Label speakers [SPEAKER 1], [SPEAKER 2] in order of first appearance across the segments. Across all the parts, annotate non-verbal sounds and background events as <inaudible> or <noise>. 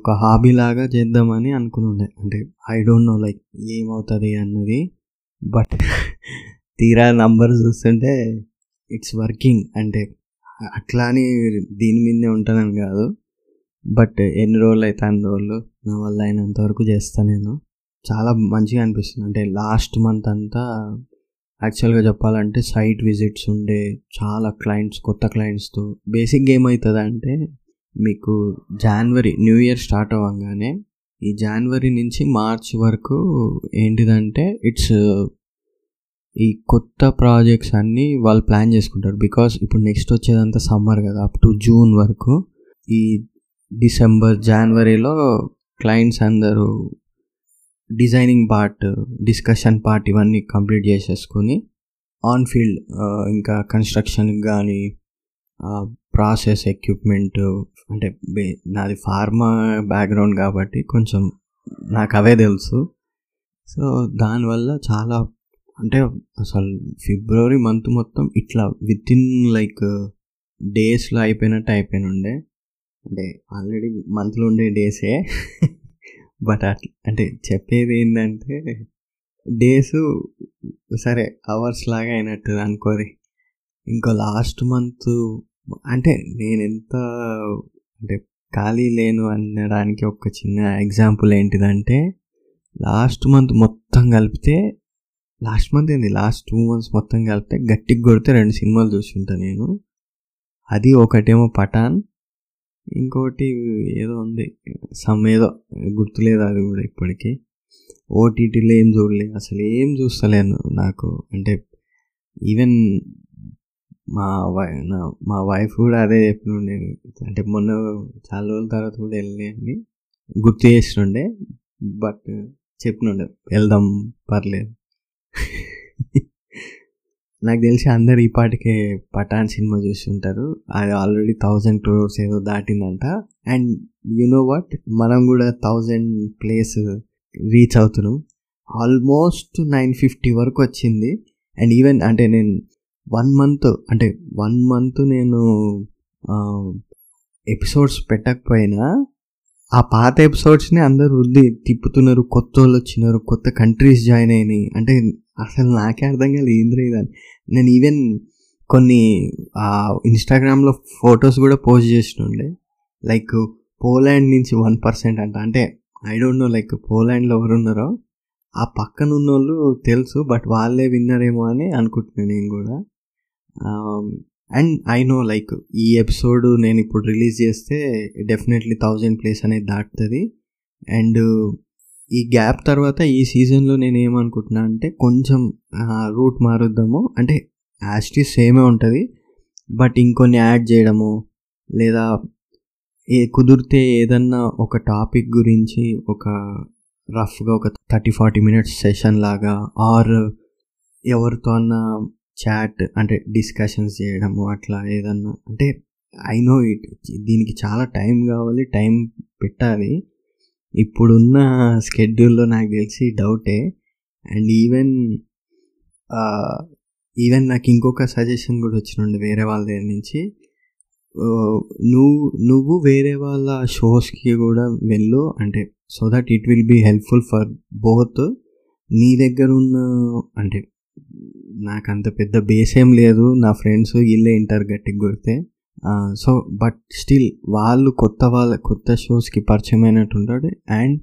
[SPEAKER 1] ఒక హాబీ లాగా చేద్దామని అనుకునుండే. అంటే ఐ డోంట్ నో లైక్ ఏమవుతుంది అన్నది. బట్ తీరా నంబర్ చూస్తుంటే ఇట్స్ వర్కింగ్ అంటే అట్లా అని దీని మీదనే ఉంటానని కాదు. బట్ ఎన్ని రోజులు అయితే అన్ని రోజులు నా వల్ల అయినంత వరకు చేస్తాను నేను. చాలా మంచిగా అనిపిస్తుంది. అంటే లాస్ట్ మంత్ అంతా యాక్చువల్గా చెప్పాలంటే సైట్ విజిట్స్ ఉండే చాలా క్లయింట్స్ కొత్త క్లయింట్స్తో బేసిక్గా ఏమవుతుంది అంటే మీకు జనవరి న్యూ ఇయర్ స్టార్ట్ అవ్వగానే ఈ జనవరి నుంచి మార్చ్ వరకు ఏంటిదంటే ఇట్స్ ఈ కొత్త ప్రాజెక్ట్స్ అన్నీ వాళ్ళు ప్లాన్ చేసుకుంటారు. బికాస్ ఇప్పుడు నెక్స్ట్ వచ్చేదంతా సమ్మర్ కదా అప్ టు జూన్ వరకు. ఈ డిసెంబర్ జనవరిలో క్లయింట్స్ అందరూ డిజైనింగ్ పార్ట్ డిస్కషన్ పార్ట్ ఇవన్నీ కంప్లీట్ చేసేసుకొని ఆన్ ఫీల్డ్ ఇంకా కన్స్ట్రక్షన్కి కానీ ప్రాసెస్ ఎక్విప్మెంట్ అంటే నాది ఫార్మా బ్యాక్గ్రౌండ్ కాబట్టి కొంచెం నాకు అవే తెలుసు. సో దానివల్ల చాలా అంటే అసలు ఫిబ్రవరి మంత్ మొత్తం ఇట్లా విత్ ఇన్ లైక్ డేస్లో అయిపోయినట్టు అయిపోయిన ఉండే అంటే ఆల్రెడీ మంత్లో ఉండే డేసే. బట్ అట్లా అంటే చెప్పేది ఏంటంటే డేస్ సరే అవర్స్ లాగా అయినట్టు అనుకోరి. ఇంకో లాస్ట్ మంత్ అంటే నేను ఎంత అంటే ఖాళీ లేను అనడానికి ఒక చిన్న ఎగ్జాంపుల్ ఏంటిదంటే లాస్ట్ మంత్ మొత్తం కలిపితే లాస్ట్ మంత్ ఏంది? లాస్ట్ టూ మంత్స్ మొత్తం కలిపితే గట్టికి కొడితే రెండు సినిమాలు చూస్తుంటా నేను. అది ఒకటేమో పఠాన్ ఇంకోటి ఏదో ఉంది. సమ్ ఏదో గుర్తులేదు అది కూడా ఇప్పటికీ. ఓటీటీలో ఏం చూడలేదు అసలు ఏం చూస్తలేను నాకు. అంటే ఈవెన్ మా వై మా వైఫ్ కూడా అదే చెప్తుండే అంటే మొన్న చాలా రోజుల తర్వాత కూడా వెళ్ళండి గుర్తు చేస్తుండే బట్ చెప్పినుండే వెళ్దాం పర్లేదు. <laughs> నాకు తెలిసి అందరు ఈ పాటికే పఠాన్ సినిమా చూస్తుంటారు. అది ఆల్రెడీ థౌజండ్ క్రోర్స్ ఏదో దాటిందంట. అండ్ యు నో వాట్ మనం కూడా థౌజండ్ ప్లేస్ రీచ్ అవుతున్నాం. ఆల్మోస్ట్ నైన్ ఫిఫ్టీ వరకు వచ్చింది. అండ్ ఈవెన్ అంటే నేను వన్ మంత్ అంటే వన్ మంత్ నేను ఎపిసోడ్స్ పెట్టకపోయినా ఆ పాత ఎపిసోడ్స్ని అందరు వృద్ధి తిప్పుతున్నారు. కొత్త వాళ్ళు వచ్చినారు కొత్త కంట్రీస్ జాయిన్ అయినాయి. అంటే అసలు నాకే అర్థం కాలేదు ఏంద్ర ఇదని నేను ఈవెన్ కొన్ని ఇన్స్టాగ్రామ్లో ఫొటోస్ కూడా పోస్ట్ చేస్తుండే లైక్ పోలాండ్ నుంచి వన్ పర్సెంట్ అంట. అంటే ఐ డోంట్ నో లైక్ పోలాండ్లో ఎవరున్నారో. ఆ పక్కన ఉన్న వాళ్ళు తెలుసు బట్ వాళ్ళే విన్నరేమో అని అనుకుంటున్నాను నేను కూడా. అండ్ ఐ నో లైక్ ఈ ఎపిసోడ్ నేను ఇప్పుడు రిలీజ్ చేస్తే డెఫినెట్లీ థౌజండ్ ప్లేస్ అనేది దాటుతుంది. అండ్ ఈ గ్యాప్ తర్వాత ఈ సీజన్లో నేను ఏమనుకుంటున్నా అంటే కొంచెం రూట్ మారుద్దాము. అంటే యాస్టీ సేమే ఉంటుంది. బట్ ఇంకొన్ని యాడ్ చేయడము లేదా ఏ కుదిరితే ఏదన్నా ఒక టాపిక్ గురించి ఒక రఫ్గా ఒక థర్టీ ఫార్టీ మినిట్స్ సెషన్ లాగా ఆర్ ఎవరితో అన్న చాట్ అంటే డిస్కషన్స్ చేయడము అట్లా ఏదన్నా. అంటే ఐ నో ఇట్ దీనికి చాలా టైం కావాలి టైం పెట్టాలి. ఇప్పుడున్న స్కెడ్యూల్లో నాకు తెలిసి డౌటే. అండ్ ఈవెన్ ఈవెన్ నాకు ఇంకొక సజెషన్ కూడా వచ్చినండి వేరే వాళ్ళ దగ్గర నుంచి. నువ్వు నువ్వు వేరే వాళ్ళ షోస్కి కూడా వెళ్ళు. అంటే so that it will be helpful for both నీ దగ్గర ఉన్న అంటే నాకు అంత పెద్ద బేస్ ఏం లేదు. నా ఫ్రెండ్స్ వీళ్ళే ఇంటర్ గట్టికి కొడితే. సో బట్ స్టిల్ వాళ్ళు కొత్త వాళ్ళ కొత్త షోస్కి పరిచయం అయినట్టు ఉంటాడు అండ్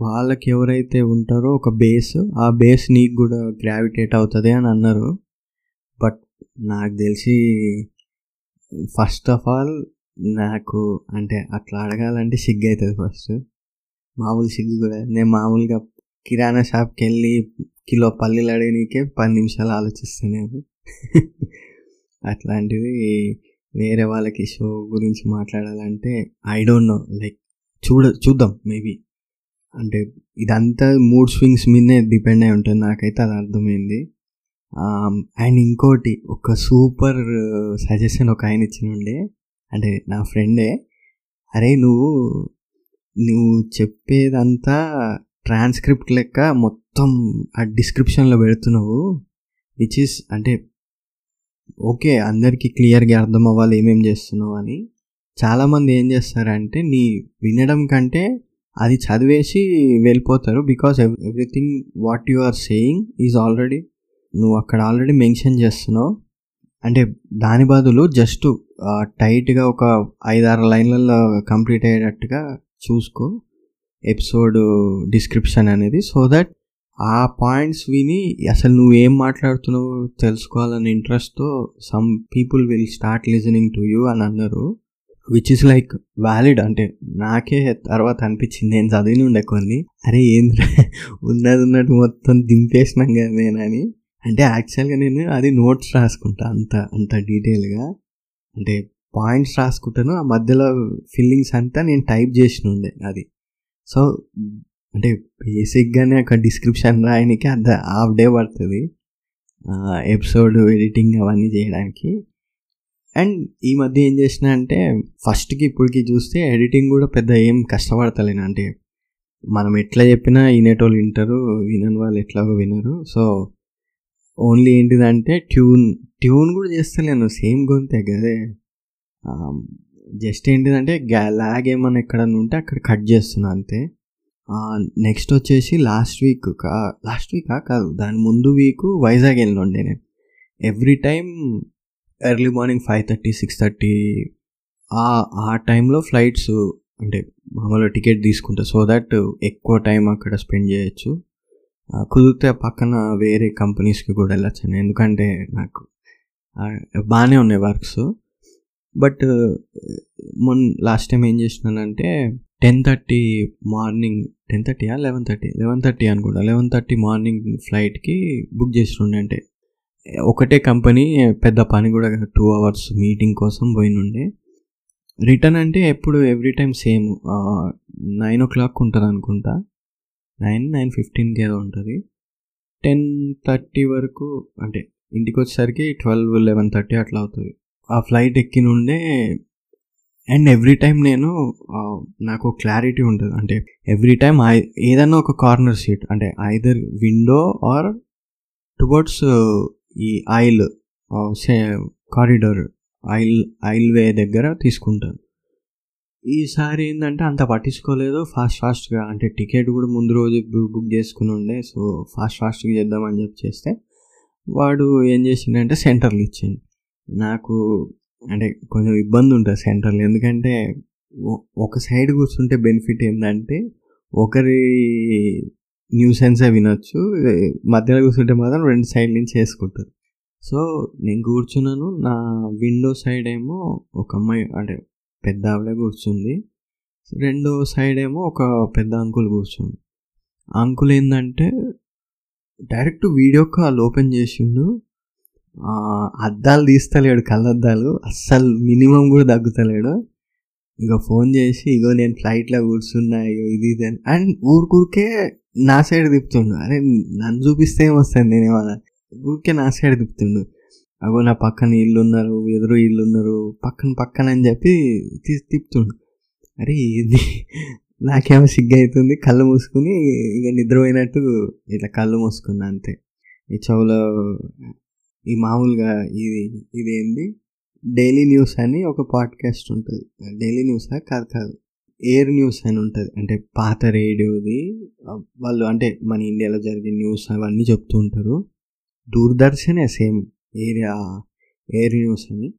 [SPEAKER 1] వాళ్ళకి ఎవరైతే ఉంటారో ఒక బేస్ ఆ బేస్ నీకు కూడా గ్రావిటేట్ అవుతుంది అని అన్నారు. బట్ నాకు తెలిసి ఫస్ట్ ఆఫ్ ఆల్ నాకు అంటే అట్లా అడగాలంటే సిగ్గు అవుతుంది ఫస్ట్ మామూలు సిగ్గు కూడా నేను మామూలుగా కిరాణా షాప్కి వెళ్ళి కిలో పల్లీలు అడగనీకే పది నిమిషాలు ఆలోచిస్తాను అట్లాంటిది వేరే వాళ్ళకి షో గురించి మాట్లాడాలంటే ఐ డోంట్ నో లైక్ చూడ చూద్దాం మేబీ అంటే ఇదంతా మూడ్ స్వింగ్స్ మీదనే డిపెండ్ అయి ఉంటుంది. నాకైతే అది అర్థమైంది. అండ్ ఇంకోటి ఒక సూపర్ సజెషన్ ఒక ఆయన ఇచ్చినుండే. అంటే నా ఫ్రెండే. అరే నువ్వు నువ్వు చెప్పేదంతా ట్రాన్స్క్రిప్ట్ లెక్క మొత్తం ఆ డిస్క్రిప్షన్లో పెడుతున్నావు విచ్ ఇస్ అంటే ఓకే అందరికీ క్లియర్గా అర్థం అవ్వాలి ఏమేం చేస్తున్నావు అని. చాలామంది ఏం చేస్తారంటే నీ వినడం కంటే అది చదివేసి వెళ్ళిపోతారు because everything what you are saying is already నువ్వు అక్కడ ఆల్రెడీ మెన్షన్ చేస్తున్నావు. అంటే దాని బదులు జస్ట్ టైట్గా ఒక ఐదారు లైన్లలో కంప్లీట్ అయ్యేటట్టుగా చూసుకో. ఎపిసోడ్ డిస్క్రిప్షన్ అనేది సో దట్ ఆ పాయింట్స్ విని అసలు నువ్వు ఏం మాట్లాడుతున్నావు తెలుసుకోవాలని ఇంట్రెస్ట్తో some people will start listening to you అని అన్నారు. విచ్ ఇస్ లైక్ వ్యాలిడ్ అంటే నాకే తర్వాత అనిపించింది నేను చదివి ఉండే కొన్ని. అరే ఏం ఉన్నది ఉన్నట్టు మొత్తం దింపేసినాం కదా నేనని. అంటే యాక్చువల్గా నేను అది నోట్స్ రాసుకుంటా అంత అంత డీటెయిల్గా. అంటే పాయింట్స్ రాసుకుంటాను ఆ మధ్యలో ఫీలింగ్స్ అంతా నేను టైప్ చేసిన ఉండే అది. సో అంటే బేసిక్గానే ఒక డిస్క్రిప్షన్ రాయడానికి అంత హాఫ్ డే పడుతుంది. ఎపిసోడ్ ఎడిటింగ్ అవన్నీ చేయడానికి. అండ్ ఈ మధ్య ఏం చేసిన అంటే ఫస్ట్కి ఇప్పటికి చూస్తే ఎడిటింగ్ కూడా పెద్ద ఏం కష్టపడతలేను. అంటే మనం ఎట్లా చెప్పినా వినేటోళ్ళు వింటారు వినని వాళ్ళు ఎట్లాగో వినరు. సో ఓన్లీ ఏంటిదంటే ట్యూన్ ట్యూన్ కూడా చేస్తలేను. సేమ్ గొంతే కదే జస్ట్ ఏంటిదంటే లాగ్ ఏమన్నా ఎక్కడన్నా ఉంటే అక్కడ కట్ చేస్తున్నా అంతే. నెక్స్ట్ వచ్చేసి లాస్ట్ వీక్ లాస్ట్ వీకా కాదు దాని ముందు వీక్ వైజాగ్ వెళ్ళిండే నేను. Every time early morning five thirty six thirty ఆ ఆ టైంలో ఫ్లైట్స్ అంటే మామూలుగా టికెట్ తీసుకుంటా. సో దట్ ఎక్కువ టైం అక్కడ స్పెండ్ చేయొచ్చు. కుదిరితే పక్కన వేరే కంపెనీస్కి కూడా వెళ్ళచ్చు ఎందుకంటే నాకు బాగానే ఉన్నాయి వర్క్స్ బట్ uh, మొన్న లాస్ట్ టైం ఏం చేసినానంటే టెన్ థర్టీ మార్నింగ్ టెన్ థర్టీయా లెవెన్ థర్టీ లెవెన్ థర్టీ అనుకుంటా. లెవెన్ థర్టీ మార్నింగ్ ఫ్లైట్కి బుక్ చేస్తుండే అంటే. ఒకటే కంపెనీ పెద్ద పని కూడా టూ అవర్స్ మీటింగ్ కోసం పోయినుండే. రిటర్న్ అంటే ఎప్పుడు every time same. Nine o'clock ఉంటుంది అనుకుంటా. నైన్ నైన్ ఫిఫ్టీన్కి ఏదో ఉంటుంది. టెన్ థర్టీ వరకు అంటే ఇంటికి వచ్చేసరికి ట్వెల్వ్ లెవెన్ థర్టీ అట్లా అవుతుంది. ఆ ఫ్లైట్ ఎక్కినుండే అండ్ ఎవ్రీ టైం నేను నాకు క్లారిటీ ఉంటుంది. అంటే ఎవ్రీ టైం ఏదైనా ఒక కార్నర్ సీట్ అంటే ఐదర్ విండో ఆర్ టువర్డ్స్ ఈ aisle say corridor aisle aisle way దగ్గర తీసుకుంటాను. ఈసారి ఏంటంటే అంత పట్టించుకోలేదు. ఫాస్ట్ ఫాస్ట్గా అంటే టికెట్ కూడా ముందు రోజు బుక్ చేసుకుని ఉండే. సో ఫాస్ట్ ఫాస్ట్గా చేద్దామని చెప్పి చేస్తే వాడు ఏం చేసిండంటే సెంటర్లు ఇచ్చింది నాకు అంటే కొంచెం ఇబ్బంది ఉంటుంది సెంటర్లో. ఎందుకంటే ఒక సైడ్ కూర్చుంటే బెనిఫిట్ ఏంటంటే ఒకరి న్యూసెన్సే వినొచ్చు మధ్యలో కూర్చుంటే మాత్రం రెండు సైడ్ నుంచి వేసుకుంటారు సో నేను కూర్చున్నాను. నా విండో సైడ్ ఏమో ఒక అమ్మాయి అంటే పెద్ద ఆవిడ కూర్చుంది. రెండో సైడ్ ఏమో ఒక పెద్ద అంకుల్ కూర్చుంది. అంకుల్ ఏంటంటే డైరెక్ట్ వీడియో కాల్ ఓపెన్ చేసిండు. అద్దాలు తీస్తలేడు కళ్ళద్దాలు. అస్సలు మినిమం కూడా తగ్గుతలేడు. ఇక ఫోన్ చేసి ఇగో నేను ఫ్లైట్లో కూర్చున్నా ఇగో ఇది ఇది అని. అండ్ ఊరికూరికే నా సైడ్ తిప్పుతుండు. అరే నన్ను చూపిస్తే ఏమొస్తాను నేనేమన్నా ఊరికే నా సైడ్ తిప్పుతుండు. అగో నా పక్కన ఇల్లు ఉన్నారు ఎదురు ఇల్లు ఉన్నారు పక్కన పక్కన అని చెప్పి తిప్పుతుండు. అరే ఇది నాకేమో సిగ్గు అవుతుంది కళ్ళు మూసుకుని ఇక నిద్రపోయినట్టు ఇట్లా కళ్ళు మూసుకున్నా అంతే. ఈ చెవులో ఈ మామూలుగా ఇది ఇదేంది డైలీ న్యూస్ అని ఒక పాడ్కాస్ట్ ఉంటుంది. డైలీ న్యూసా? కాదు కాదు. ఎయిర్ న్యూస్ అని ఉంటుంది. అంటే పాత రేడియోది వాళ్ళు అంటే మన ఇండియాలో జరిగే న్యూస్ అవన్నీ చెప్తూ ఉంటారు. దూరదర్శనే సేమ్ ఏరియా ఎయిర్ న్యూస్ అని.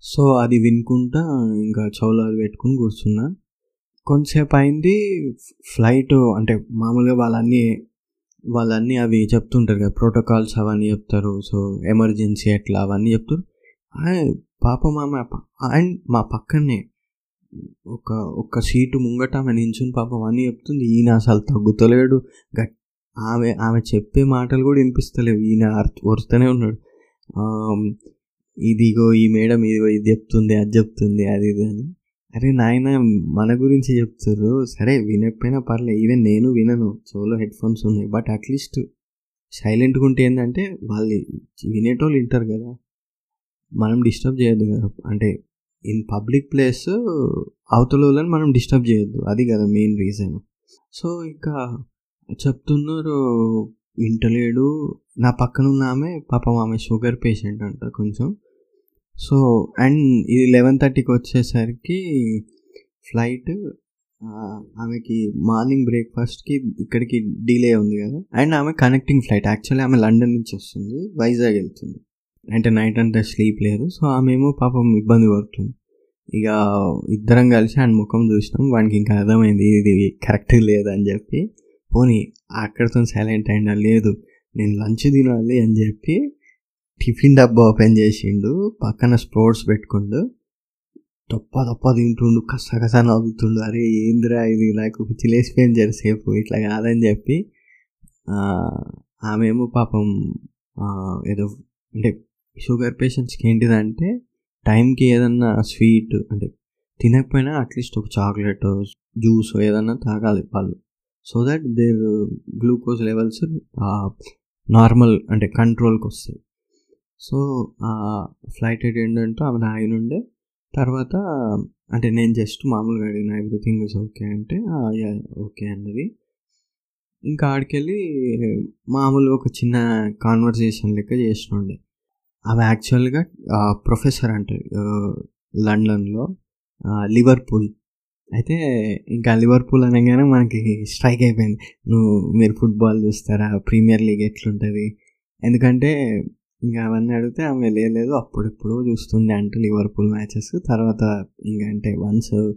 [SPEAKER 1] సో అది వినుకుంటా ఇంకా చౌలాలు పెట్టుకుని కూర్చున్నా. కొంతసేపు అయింది ఫ్లైట్ అంటే మామూలుగా వాళ్ళన్నీ వాళ్ళన్నీ అవి చెప్తుంటారు కదా ప్రోటోకాల్స్ అవన్నీ చెప్తారు. సో ఎమర్జెన్సీ ఎట్లా అవన్నీ చెప్తారు. పాప ఆమె అండ్ మా పక్కనే ఒక ఒక సీటు ముంగట ఆమె నించుని పాపం అని చెప్తుంది. ఈయన అసలు తగ్గుతలేడు. గట్ ఆమె ఆమె చెప్పే మాటలు కూడా వినిపిస్తలేవు. ఈయన వరుస్తూనే ఉన్నాడు. ఇదిగో ఈ మేడం ఇదిగో ఇది చెప్తుంది అది చెప్తుంది అది ఇది అని. అరే నాయన మన గురించి చెప్తారు సరే వినకపోయినా పర్లేదు ఈవెన్ నేను వినను. చెవులో హెడ్ ఫోన్స్ ఉన్నాయి. బట్ అట్లీస్ట్ సైలెంట్గా ఉంటే ఏంటంటే వాళ్ళు వినేటోళ్ళు వింటారు కదా. మనం డిస్టర్బ్ చేయొద్దు కదా. అంటే ఇన్ పబ్లిక్ ప్లేస్ అవతల వాళ్ళని మనం డిస్టర్బ్ చేయొద్దు. అది కదా మెయిన్ రీజన్. సో ఇంకా చెప్తున్నారు వింటలేడు. నా పక్కన ఉన్న ఆమె పాపం ఆమె షుగర్ పేషెంట్ అంట కొంచెం. సో అండ్ ఇది లెవెన్ థర్టీకి వచ్చేసరికి ఫ్లైట్ ఆమెకి మార్నింగ్ బ్రేక్ఫాస్ట్కి ఇక్కడికి డిలే ఉంది కదా. అండ్ ఆమె కనెక్టింగ్ ఫ్లైట్ యాక్చువల్లీ ఆమె లండన్ నుంచి వస్తుంది వైజాగ్ వెళ్తుంది. అంటే నైట్ అంతా స్లీప్ లేదు సో ఆమె ఏమో పాపం ఇబ్బంది పడుతుంది. ఇక ఇద్దరం కలిసి ఆయన ముఖం చూసినాం వానికి ఇంకా అర్థమైంది ఇది కరెక్ట్ లేదని చెప్పి. పోనీ అక్కడితో సైలెంట్ అయినా లేదు నేను లంచ్ తినాలి అని చెప్పి టిఫిన్ డబ్బా ఓపెన్ చేసిండు పక్కన స్పోర్ట్స్ పెట్టుకుండు. తప్ప తప్ప తింటుండు కస నవ్వుతుండు. అరే ఏందిరా ఇది? నాకు చిలేసిపోయింది జరసేపు ఇట్లా కాదని చెప్పి ఆమెమో పాపం ఏదో అంటే షుగర్ పేషెంట్స్కి ఏంటిదంటే టైంకి ఏదన్నా స్వీట్ అంటే తినకపోయినా అట్లీస్ట్ ఒక చాక్లెట్ జ్యూస్ ఏదన్నా తాగాలి వాళ్ళు. So that their glucose levels normal అంటే కంట్రోల్కి వస్తాయి. సో ఫ్లైట్ అటెండెంట్ ఆమె ఆయన ఉండే. తర్వాత అంటే నేను జస్ట్ మామూలుగా అడిగిన ఎవ్రీథింగ్ ఇస్ ఓకే అంటే ఓకే అన్నది. ఇంకా ఆడికెళ్ళి మామూలు ఒక చిన్న కాన్వర్జేషన్ లెక్క చేస్తుండే ఆమె యాక్చువల్గా ప్రొఫెసర్ అంటే లండన్లో లివర్పూల్. అయితే ఇంకా లివర్పూల్ అనగానే మనకి స్ట్రైక్ అయిపోయింది. నువ్వు మీరు ఫుట్బాల్ చూస్తారా? ప్రీమియర్ లీగ్ ఎట్లుంటుంది? ఎందుకంటే ఇంకా అవన్నీ అడిగితే ఆమె లేదు అప్పుడెప్పుడు చూస్తుండే అంటే లివర్పూల్ మ్యాచెస్ తర్వాత ఇంకా అంటే వన్స్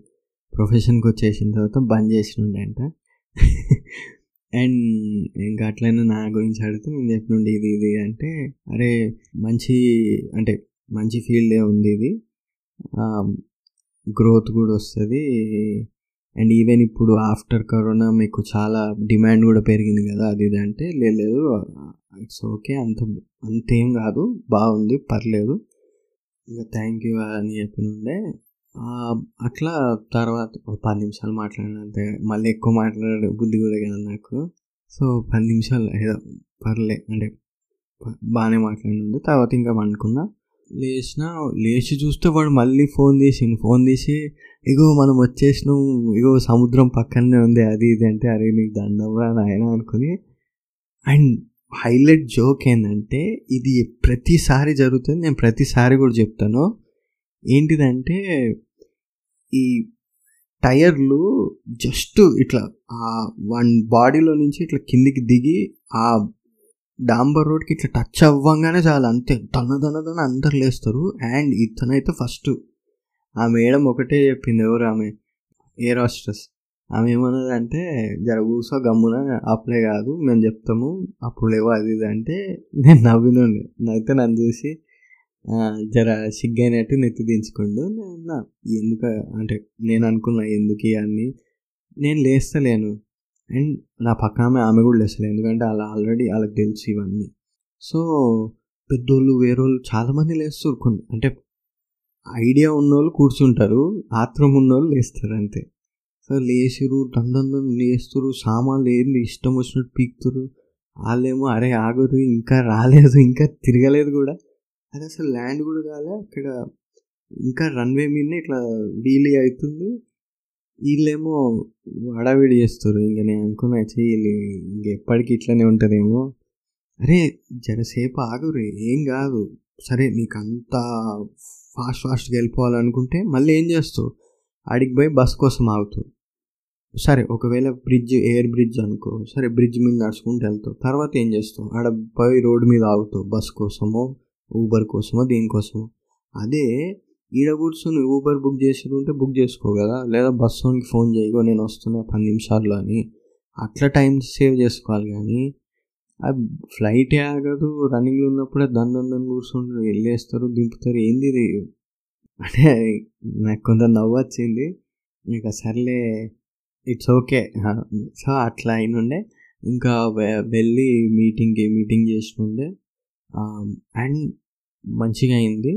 [SPEAKER 1] ప్రొఫెషన్కి వచ్చేసిన తర్వాత బంద్ చేసినుండే అంట. అండ్ ఇంకా అట్లయినా నా గురించి అడిగితే నేను చెప్పినుండి ఇది ఇది అంటే అరే మంచి అంటే మంచి ఫీల్డే ఉంది ఇది. గ్రోత్ కూడా వస్తుంది. అండ్ ఈవెన్ ఇప్పుడు ఆఫ్టర్ కరోనా మీకు చాలా డిమాండ్ కూడా పెరిగింది కదా అది ఇది అంటే లేదు ఇట్స్ ఓకే అంత అంతేం కాదు బాగుంది పర్లేదు. ఇంకా థ్యాంక్ యూ అని చెప్పినుండే అట్లా తర్వాత పది నిమిషాలు మాట్లాడినంతే మళ్ళీ ఎక్కువ మాట్లాడే బుద్ధి కూడా కదా నాకు. సో పది నిమిషాలు ఏదో పర్లే అంటే బాగానే మాట్లాడినుండే తర్వాత ఇంకా అనుకున్నా లేచిన లేచి చూస్తే వాడు మళ్ళీ ఫోన్ తీసి ఫోన్ తీసి ఇగో మనం వచ్చేసినాం ఇగో సముద్రం పక్కనే ఉంది అది ఇది అంటే అరే నీకు దండవరా నాయన అనుకుని. అండ్ హైలైట్ జోక్ ఏంటంటే ఇది ప్రతిసారి జరుగుతుంది నేను ప్రతిసారి కూడా చెప్తాను. ఏంటిదంటే ఈ టైర్లు జస్ట్ ఇట్లా ఆ వన్ బాడీలో నుంచి ఇట్లా కిందికి దిగి ఆ డాంబర్ రోడ్కి ఇట్లా టచ్ అవ్వంగానే చాలా అంతే. దన దన అందరు లేస్తారు. అండ్ ఇతనైతే ఫస్ట్ ఆ మేడం ఒకటే చెప్పింది ఎవరు ఆమె? ఎయిర్ హాస్టెస్ ఆమె ఏమన్నదంటే జర కూసో గమ్మున అప్లై కాదు మేము చెప్తాము అప్పుడు లేవో అది ఇది అంటే నేను నవ్వినండి నవ్వితే నన్ను చూసి జర సిగ్గైనట్టు నెత్తి దించుకోండు. నేను ఎందుకు అంటే నేను అనుకున్నా ఎందుకు ఇవన్నీ? నేను లేస్తలేను. అండ్ నా పక్కన ఆమె ఆమె కూడా లేస్తలేదు ఎందుకంటే అలా ఆల్రెడీ వాళ్ళకి తెలుసు ఇవన్నీ. సో పెద్దోళ్ళు వేరేళ్ళు చాలామంది లేస్తారు కొన్ని అంటే ఐడియా ఉన్నోళ్ళు కూర్చుంటారు ఆత్రం ఉన్నోళ్ళు లేస్తారు అంతే. సో లేచిరు దండం లేస్తారు సామాన్లు ఏంది ఇష్టం వచ్చినట్టు పీక్తురు. వాళ్ళేమో అరే ఆగరు ఇంకా రాలేదు ఇంకా తిరగలేదు కూడా. అది అసలు ల్యాండ్ కూడా కాలే అక్కడ ఇంకా రన్వే మీద ఇట్లా వీలీ అవుతుంది. వీళ్ళేమో హడావిడి చేస్తారు ఇంకా నేను అనుకున్నా చెయ్యి ఇంక ఎప్పటికీ ఇట్లనే ఉంటుందేమో. అరే జరసేపు ఆగురు ఏం కాదు. సరే నీకు అంత ఫాస్ట్ ఫాస్ట్గా వెళ్ళిపోవాలనుకుంటే మళ్ళీ ఏం చేస్తావు? ఆడికి పోయి బస్ కోసం ఆగుతావు. సరే ఒకవేళ బ్రిడ్జ్ ఎయిర్ బ్రిడ్జ్ అనుకో. సరే బ్రిడ్జ్ మీద నడుచుకుంటూ వెళ్తావు. తర్వాత ఏం చేస్తావు? ఆడ పోయి రోడ్డు మీద ఆగుతావు. బస్ కోసమో ఊబర్ కోసమో దీనికోసమో. అదే ఈడ కూర్చొని ఊబర్ బుక్ చేసేది బుక్ చేసుకో కదా. లేదా బస్సుకి ఫోన్ చేయగో నేను వస్తున్నా పది నిమిషాల్లో అని. అట్లా టైం సేవ్ చేసుకోవాలి కానీ అది ఫ్లైట్ ఆగదు. రన్నింగ్లో ఉన్నప్పుడే దాని దాని కూర్చుంటారు. వెళ్ళేస్తారు దింపుతారు. ఏంది ఇది? అంటే నాకు కొంత నవ్వు వచ్చింది. సర్లే ఇట్స్ ఓకే సో అట్లా అయినుండే ఇంకా వెళ్ళి మీటింగ్కి మీటింగ్ చేసుకుండే అండ్ మంచిగా అయింది.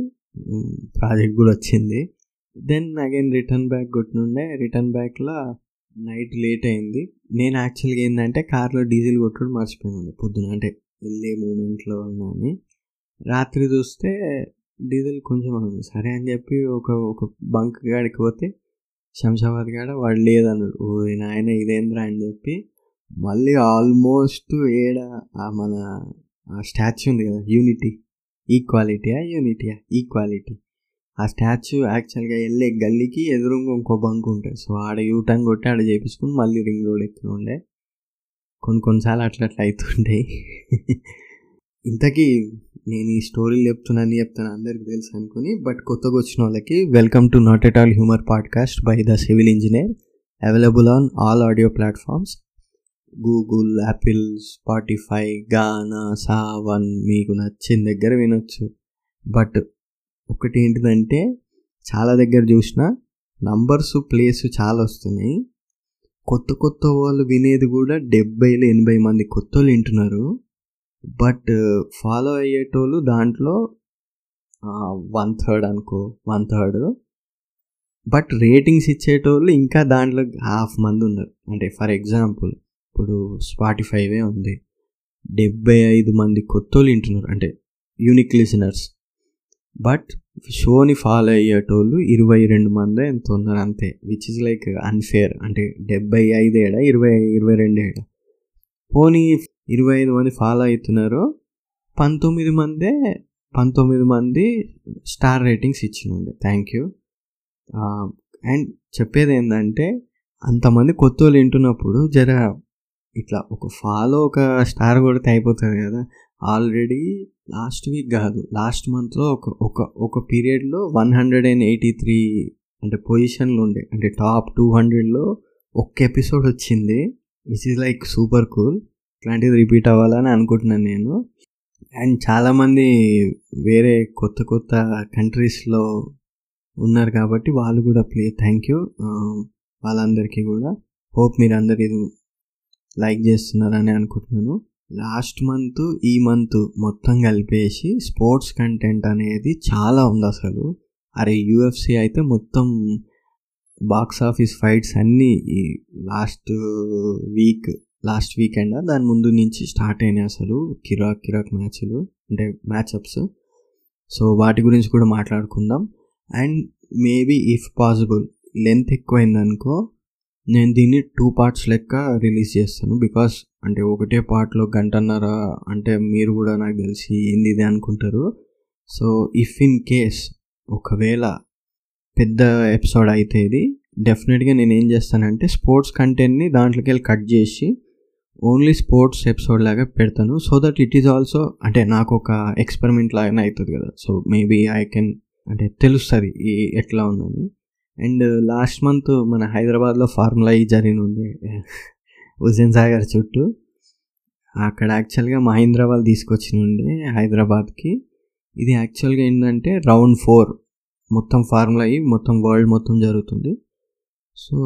[SPEAKER 1] ప్రాజెక్ట్ కూడా వచ్చింది. దెన్ అగైన్ రిటర్న్ బ్యాక్ కొట్టినుండే. రిటర్న్ బ్యాక్లో నైట్ లేట్ అయింది. నేను యాక్చువల్గా ఏంటంటే కార్లో డీజిల్ కొట్టడం మర్చిపోయాను పొద్దున. అంటే వెళ్ళే మూమెంట్లో ఉన్నాను రాత్రి చూస్తే డీజిల్ కొంచెం సరే అని చెప్పి ఒక ఒక బంక్ గాడికి పోతే శంషాబాద్ కాడ వాడు లేదన్నాడు. ఓ నాయన ఇదేంద్రా? అని చెప్పి మళ్ళీ ఆల్మోస్ట్ ఏడ మన ఆ స్టాచ్యూ ఉంది కదా యూనిటీ ఈక్వాలిటీయా యూనిటీయా ఈక్వాలిటీ ఆ? స్టాచ్యూ యాక్చువల్గా వెళ్ళే గల్లీకి ఎదురుగా ఇంకో బంక్ ఉంటుంది. సో ఆడ యూటర్న్ కొట్టి ఆడ చేపించుకుని మళ్ళీ రింగ్ రోడ్ ఎక్కి ఉండే కొన్ని కొన్నిసార్లు అట్లా అట్లా అవుతుంటాయి ఇంతకీ నేను ఈ స్టోరీలు చెప్తున్నాను చెప్తాను అందరికి తెలుసు అనుకుని బట్ కొత్తగా వచ్చిన వాళ్ళకి welcome to not at all humour podcast by the civil engineer available on all audio platforms Google Apple Spotify Gaana Saavn మీకు నచ్చిన దగ్గర వినొచ్చు. బట్ ఒకటి ఏంటిదంటే చాలా దగ్గర చూసిన నంబర్స్ ప్లేస్ చాలా వస్తున్నాయి. కొత్త కొత్త వాళ్ళు వినేది కూడా డెబ్బైలు ఎనభై మంది కొత్త వాళ్ళు వింటున్నారు. బట్ ఫాలో అయ్యేటోళ్ళు దాంట్లో వన్ థర్డ్ అనుకో వన్ థర్డ్ బట్ రేటింగ్స్ ఇచ్చేటోళ్ళు ఇంకా దాంట్లో హాఫ్ మంది ఉన్నారు. అంటే ఫర్ ఎగ్జాంపుల్ ఇప్పుడు స్పాటిఫైవే ఉంది. డెబ్బై ఐదు మంది కొత్తోళ్ళు వింటున్నారు. అంటే యూనిక్ లిసనర్స్ బట్ షోని ఫాలో అయ్యేటోళ్ళు ఇరవై రెండు మంది ఎంత ఉన్నారు అంతే. విచ్ ఇస్ లైక్ అన్ఫేర్ అంటే డెబ్బై ఐదు ఏడ? ఇరవై ఇరవై రెండు ఏడ? పోనీ ఇరవై ఐదు మంది ఫాలో అవుతున్నారు పంతొమ్మిది మందే పంతొమ్మిది మంది స్టార్ రేటింగ్స్ ఇచ్చినండి థ్యాంక్ యూ అండ్ చెప్పేది ఏంటంటే అంతమంది కొత్త వాళ్ళు వింటున్నప్పుడు జర ఇట్లా ఒక ఫాలో ఒక స్టార్ కొడితే అయిపోతుంది కదా. ఆల్రెడీ లాస్ట్ వీక్ కాదు లాస్ట్ మంత్లో ఒక ఒక ఒక పీరియడ్లో one hundred and eighty three అంటే పొజిషన్లు ఉండే. అంటే టాప్ టూ హండ్రెడ్లో ఒక్క ఎపిసోడ్ వచ్చింది. Which is like super cool ఇట్లాంటిది రిపీట్ అవ్వాలని అనుకుంటున్నాను నేను. అండ్ చాలామంది వేరే కొత్త కొత్త కంట్రీస్లో ఉన్నారు కాబట్టి వాళ్ళు కూడా ప్లే థ్యాంక్ యూ వాళ్ళందరికీ కూడా. హోప్ మీరు అందరు ఇది లైక్ చేస్తున్నారని అనుకుంటున్నాను. లాస్ట్ మంత్ ఈ మంత్ మొత్తం కలిపేసి స్పోర్ట్స్ కంటెంట్ అనేది చాలా ఉంది అసలు. అరే యూఎఫ్సి అయితే మొత్తం బాక్స్ ఆఫీస్ ఫైట్స్ అన్నీ ఈ లాస్ట్ వీక్ లాస్ట్ వీకెండ్? దాని ముందు నుంచి స్టార్ట్ అయినాయి అసలు కిరాక్ కిరాక్ మ్యాచ్లు అంటే మ్యాచ్అప్స్. సో వాటి గురించి కూడా మాట్లాడుకుందాం. And maybe if possible length ఎక్కువైందనుకో నేను దీన్ని టూ పార్ట్స్ లెక్క రిలీజ్ చేస్తాను. బికాస్ అంటే ఒకటే పార్ట్లో గంటన్నర అంటే మీరు కూడా నాకు తెలిసి ఏంది ఇది అనుకుంటారు. సో ఇఫ్ ఇన్ కేస్ ఒకవేళ పెద్ద ఎపిసోడ్ అయితే ఇది డెఫినెట్గా నేను ఏం చేస్తానంటే స్పోర్ట్స్ కంటెంట్ని దాంట్లోకి వెళ్ళి కట్ చేసి ఓన్లీ స్పోర్ట్స్ ఎపిసోడ్ లాగా పెడతాను. So that it is also అంటే నాకు ఒక ఎక్స్పెరిమెంట్ లాగానే అవుతుంది కదా. సో మేబీ ఐ కెన్ అంటే తెలుస్తుంది ఈ ఎట్లా ఉందని. అండ్ లాస్ట్ మంత్ మన హైదరాబాద్లో ఫార్ములా ఈ జరిగిన ఉండే హుజేన్ సాగర్ చుట్టూ. అక్కడ యాక్చువల్గా మహీంద్రా వాళ్ళు తీసుకొచ్చిన ఉండే హైదరాబాద్కి. ఇది యాక్చువల్గా ఏంటంటే రౌండ్ ఫోర్. మొత్తం ఫార్ములా ఈ మొత్తం వరల్డ్ మొత్తం జరుగుతుంది. So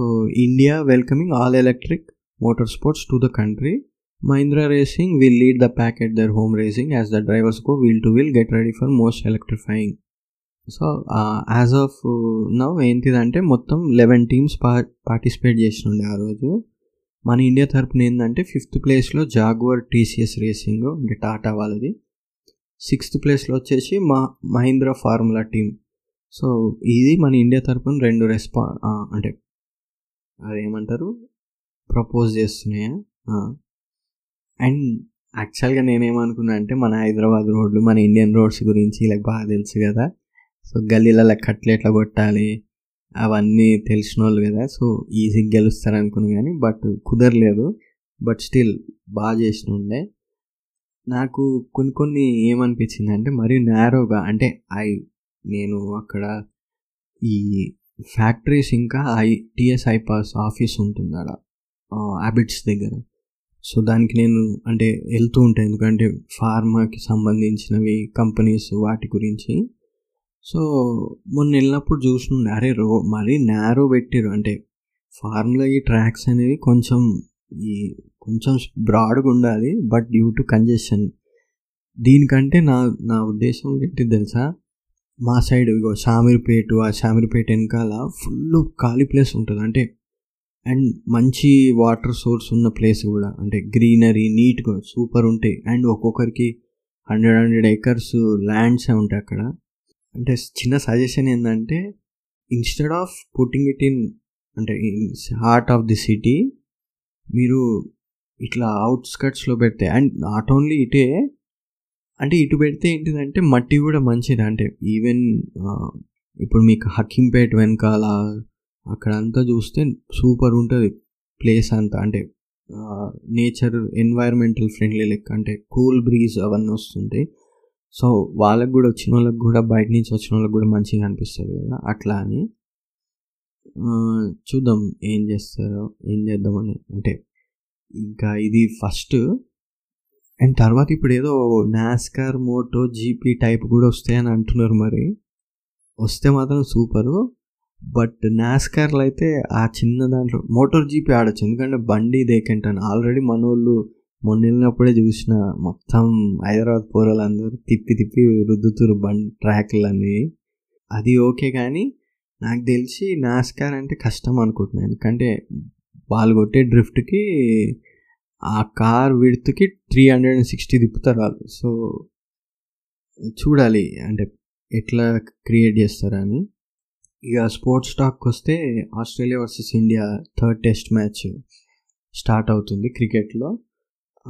[SPEAKER 1] India welcoming all electric motor sports to the country. Mahindra racing will lead the pack at their home racing. As the drivers go wheel to wheel get ready for most electrifying. So as of now ఏంటిదంటే మొత్తం eleven teams పా participate చేసినండే ఆ రోజు. మన India తరపున ఏంటంటే fifth ప్లేస్లో జాగ్వర్ టీసీఎస్ రేసింగ్ అంటే టాటా వాళ్ళది. సిక్స్త్ ప్లేస్లో వచ్చేసి మా మహీంద్రా ఫార్ములా టీం సో ఇది మన ఇండియా తరపున రెండు రెస్పా అంటే అదేమంటారు? ప్రపోజ్ చేస్తున్నాయా? అండ్ యాక్చువల్గా నేనేమనుకున్నా అంటే మన హైదరాబాద్ రోడ్లు మన ఇండియన్ రోడ్స్ గురించి ఇలా బాగా తెలుసు కదా. సో గల్లీలలో కట్లు ఎట్లా కొట్టాలి అవన్నీ తెలిసిన వాళ్ళు కదా సో ఈజీగా గెలుస్తారు అనుకుని కానీ బట్ కుదరలేదు. బట్ స్టిల్ బాగా చేసిన ఉండే నాకు కొన్ని కొన్ని ఏమనిపించింది అంటే మరీ నేరోగా అంటే ఐ నేను అక్కడ ఈ ఫ్యాక్టరీస్ ఇంకా ఐ టిఎస్ఐ పాస్ ఆఫీస్ ఉంటుంది అక్కడ హ్యాబిట్స్ దగ్గర. సో దానికి నేను అంటే వెళ్తూ ఉంటాను ఎందుకంటే ఫార్మాకి సంబంధించినవి కంపెనీస్ వాటి గురించి. సో మొన్న వెళ్ళినప్పుడు చూసినుండే అరే రో మరీ నేరో పెట్టారు అంటే ఫార్ములా ఈ ట్రాక్స్ అనేవి కొంచెం ఈ కొంచెం బ్రాడ్గా ఉండాలి బట్ డ్యూ టు కంజెషన్ దీనికంటే నా నా ఉద్దేశం ఏంటి తెలుసా? మా సైడ్ ఇగో షామీర్పేట ఆ షామీర్పేట వెనకాల ఫుల్ ఖాళీ ప్లేస్ ఉంటుంది. అంటే అండ్ మంచి వాటర్ సోర్స్ ఉన్న ప్లేస్ కూడా. అంటే గ్రీనరీ నీట్గా సూపర్ ఉంటాయి. అండ్ ఒక్కొక్కరికి హండ్రెడ్ హండ్రెడ్ ఏకర్స్ ల్యాండ్స్ ఉంటాయి అక్కడ. అంటే చిన్న సజెషన్ ఏంటంటే instead of putting it in అంటే హార్ట్ ఆఫ్ ది సిటీ మీరు ఇట్లా అవుట్స్కట్స్లో పెడితే అండ్ నాట్ ఓన్లీ ఇటే అంటే ఇటు పెడితే ఏంటిదంటే మట్టి కూడా మంచిది. అంటే ఈవెన్ ఇప్పుడు మీకు హకింపేట్ వెనకాల అక్కడంతా చూస్తే సూపర్ ఉంటుంది ప్లేస్ అంతా. అంటే నేచర్ ఎన్వైర్మెంటల్ ఫ్రెండ్లీ లెక్క. అంటే కూల్ బ్రీజ్ అవన్నీ వస్తుంటాయి. సో వాళ్ళకు కూడా వచ్చిన వాళ్ళకి కూడా బయట నుంచి వచ్చిన వాళ్ళకి కూడా మంచిగా అనిపిస్తుంది కదా అట్లా అని. చూద్దాం ఏం చేస్తారో ఏం చేద్దామని అంటే ఇంకా ఇది ఫస్ట్ అండ్ తర్వాత ఇప్పుడు ఏదో నాస్కార్ మోటో జీపీ టైప్ కూడా వస్తాయని అంటున్నారు మరి. వస్తే మాత్రం సూపరు బట్ నాస్కార్లు అయితే ఆ చిన్న దాంట్లో మోటార్ జీపీ ఆడొచ్చు. ఎందుకంటే బండి దేకంటాను ఆల్రెడీ మనోళ్ళు మొన్న వెళ్ళినప్పుడే చూసిన మొత్తం హైదరాబాద్ పోరలందరూ తిప్పి తిప్పి రుద్దుతురు బండి ట్రాక్లన్నీ. అది ఓకే కానీ నాకు తెలిసి నాస్కార్ అంటే కష్టం అనుకుంటున్నాను ఎందుకంటే వాళ్ళు కొట్టే డ్రిఫ్ట్కి ఆ కార్ విడుతుకి త్రీ హండ్రెడ్ అండ్ సిక్స్టీ తిప్పుతారు వాళ్ళు. సో చూడాలి అంటే ఎట్లా క్రియేట్ చేస్తారని. ఇక స్పోర్ట్స్ టాక్ వస్తే Australia versus India third test match start అవుతుంది క్రికెట్లో.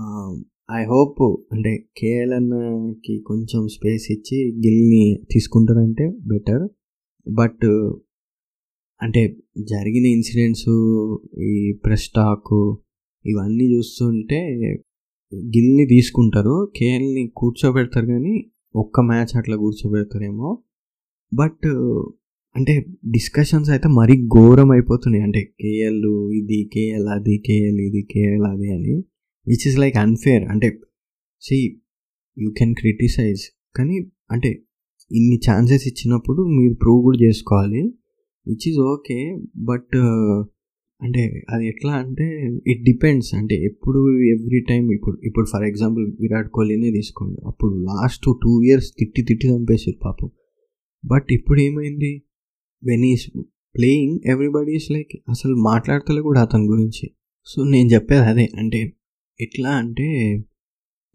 [SPEAKER 1] Um, ఐ హోప్ అంటే కేఎల్ అన్నకి కొంచెం స్పేస్ ఇచ్చి గిల్ని తీసుకుంటారంటే బెటర్ బట్ అంటే జరిగిన ఇన్సిడెంట్స్ ఈ ప్రెస్ టాక్ ఇవన్నీ చూస్తుంటే గిల్ని తీసుకుంటారు. కేఎల్ని కూర్చోబెడతారు కానీ ఒక్క మ్యాచ్ అట్లా కూర్చోబెడతారేమో. బట్ అంటే డిస్కషన్స్ అయితే మరీ ఘోరం అయిపోతున్నాయి అంటే కేఎల్ ఇది కేఎల్ అది కేఎల్ ఇది కేఎల్ అది అని. విచ్ ఇస్ లైక్ అన్ఫేర్ అంటే సి యూ కెన్ క్రిటిసైజ్ కానీ అంటే ఇన్ని ఛాన్సెస్ ఇచ్చినప్పుడు మీరు ప్రూవ్ కూడా చేసుకోవాలి విచ్ ఈజ్ ఓకే బట్ అంటే అది ఎట్లా అంటే ఇట్ డిపెండ్స్ అంటే ఎప్పుడు ఎవ్రీ టైం ఇప్పుడు ఇప్పుడు ఫర్ ఎగ్జాంపుల్ విరాట్ కోహ్లీనే తీసుకోండి. అప్పుడు లాస్ట్ టూ ఇయర్స్ తిట్టి తిట్టి చంపేసారు పాపం. బట్ ఇప్పుడు ఏమైంది? When is playing everybody is like అసలు మాట్లాడతలే కూడా అతని గురించి. సో నేను చెప్పేది అదే అంటే ఎట్లా అంటే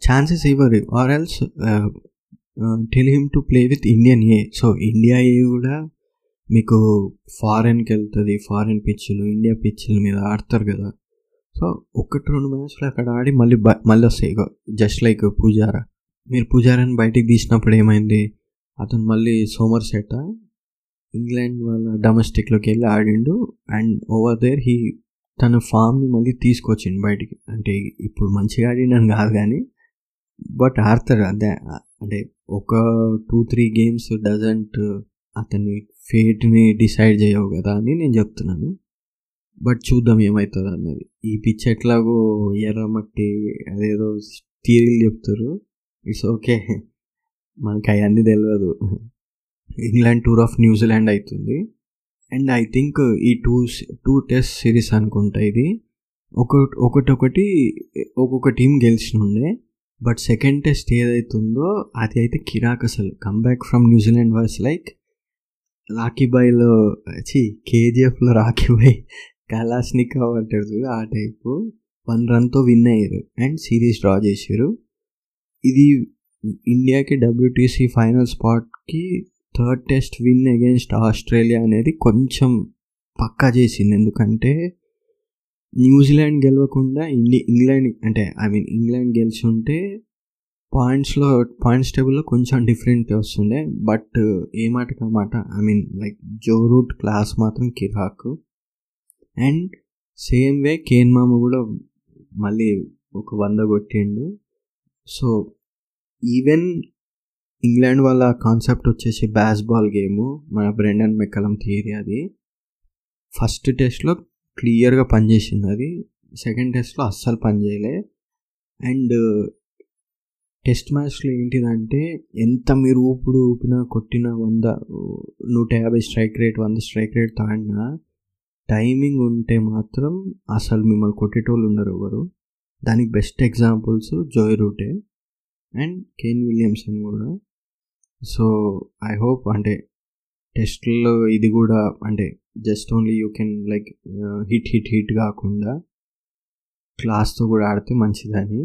[SPEAKER 1] ఛాన్సెస్ ఇవ్వరు. Or else tell him to play with Indian A so India A కూడా మీకు ఫారెన్కి వెళ్తుంది. ఫారెన్ పిచ్చులు ఇండియా పిచ్చుల మీద ఆడతారు కదా. సో ఒకటి రెండు మ్యాచ్లు అక్కడ ఆడి మళ్ళీ మళ్ళీ వస్తాయి. జస్ట్ లైక్ పూజారా మీరు పూజారాని బయటికి తీసినప్పుడు ఏమైంది? అతను మళ్ళీ సోమర్ సెట్ ఇంగ్లాండ్ వాళ్ళ డొమెస్టిక్లోకి వెళ్ళి ఆడిండు. అండ్ ఓవర్ దేర్ హీ తన ఫామ్ని మళ్ళీ తీసుకొచ్చింది బయటికి. అంటే ఇప్పుడు మంచిగా ఆడిండని కాదు కానీ బట్ ఆడతారు అదే అంటే ఒక టూ త్రీ గేమ్స్ డజంట్ అతని ఫేట్ని డిసైడ్ చేయవు కదా అని నేను చెప్తున్నాను. బట్ చూద్దాం ఏమవుతుంది అన్నది. ఈ పిచ్ ఎట్లాగో ఎర్రమట్టి అదేదో థియరీలు చెప్తారు. ఇట్స్ ఓకే మనకి అవన్నీ తెలియదు ఇంగ్లాండ్ టూర్ ఆఫ్ న్యూజిలాండ్ అవుతుంది అండ్ ఐ థింక్ ఈ టూ టూ టెస్ట్ సిరీస్ అనుకుంటా ఇది. ఒక ఒకటొకటి ఒక్కొక్క టీం గెలిచిన ఉండే బట్ సెకండ్ టెస్ట్ ఏదైతుందో అది అయితే కిరాక్ అసలు. Comeback from New Zealand was like Rocky బాయ్లో చి కేజీఎఫ్లో రాఖీబాయ్ కలాస్నిక్ అంటారు చూడు ఆ టైపు వన్ రన్తో విన్ అయ్యారు. అండ్ సిరీస్ డ్రా చేశారు. ఇది ఇండియాకి డబ్ల్యూటీసీ ఫైనల్ స్పాట్కి third test win against Australia అనేది కొంచెం పక్కా చేసింది. ఎందుకంటే న్యూజిలాండ్ గెలవకుండా ఇండి ఇంగ్లాండ్ అంటే ఐ మీన్ ఇంగ్లాండ్ గెలిచి ఉంటే పాయింట్స్లో పాయింట్స్ టేబుల్లో కొంచెం డిఫరెంట్ వస్తుండే. బట్ ఏ మాటకి మాట I mean like Joe Root class మాత్రం కిరాక్. అండ్ సేమ్ వే కేన్ మామ కూడా మళ్ళీ ఒక వంద కొట్టిండు. సో ఈవెన్ ఇంగ్లాండ్ వాళ్ళ కాన్సెప్ట్ వచ్చేసి బాల్ గేము మన బ్రెండన్ మెక్కలం థియరీ అది. ఫస్ట్ టెస్ట్లో క్లియర్గా పనిచేసింది అది. సెకండ్ టెస్ట్లో అస్సలు పనిచేయలే అండ్ టెస్ట్ మ్యాచ్లో ఏంటిదంటే ఎంత మీరు ఊపుడు ఊపినా కొట్టిన వంద నూట యాభై స్ట్రైక్ రేట్ వంద స్ట్రైక్ రేట్ తాడినా టైమింగ్ ఉంటే మాత్రం అసలు మిమ్మల్ని కొట్టేటోళ్ళు ఉండరు ఎవరు. దానికి బెస్ట్ ఎగ్జాంపుల్స్ జోయ్ రూటే అండ్ కేన్ విలియమ్సన్ కూడా. సో ఐ హోప్ అంటే టెస్ట్లో ఇది కూడా అంటే just only you can like hit hit hit కాకుండా క్లాస్తో కూడా ఆడితే మంచిదని.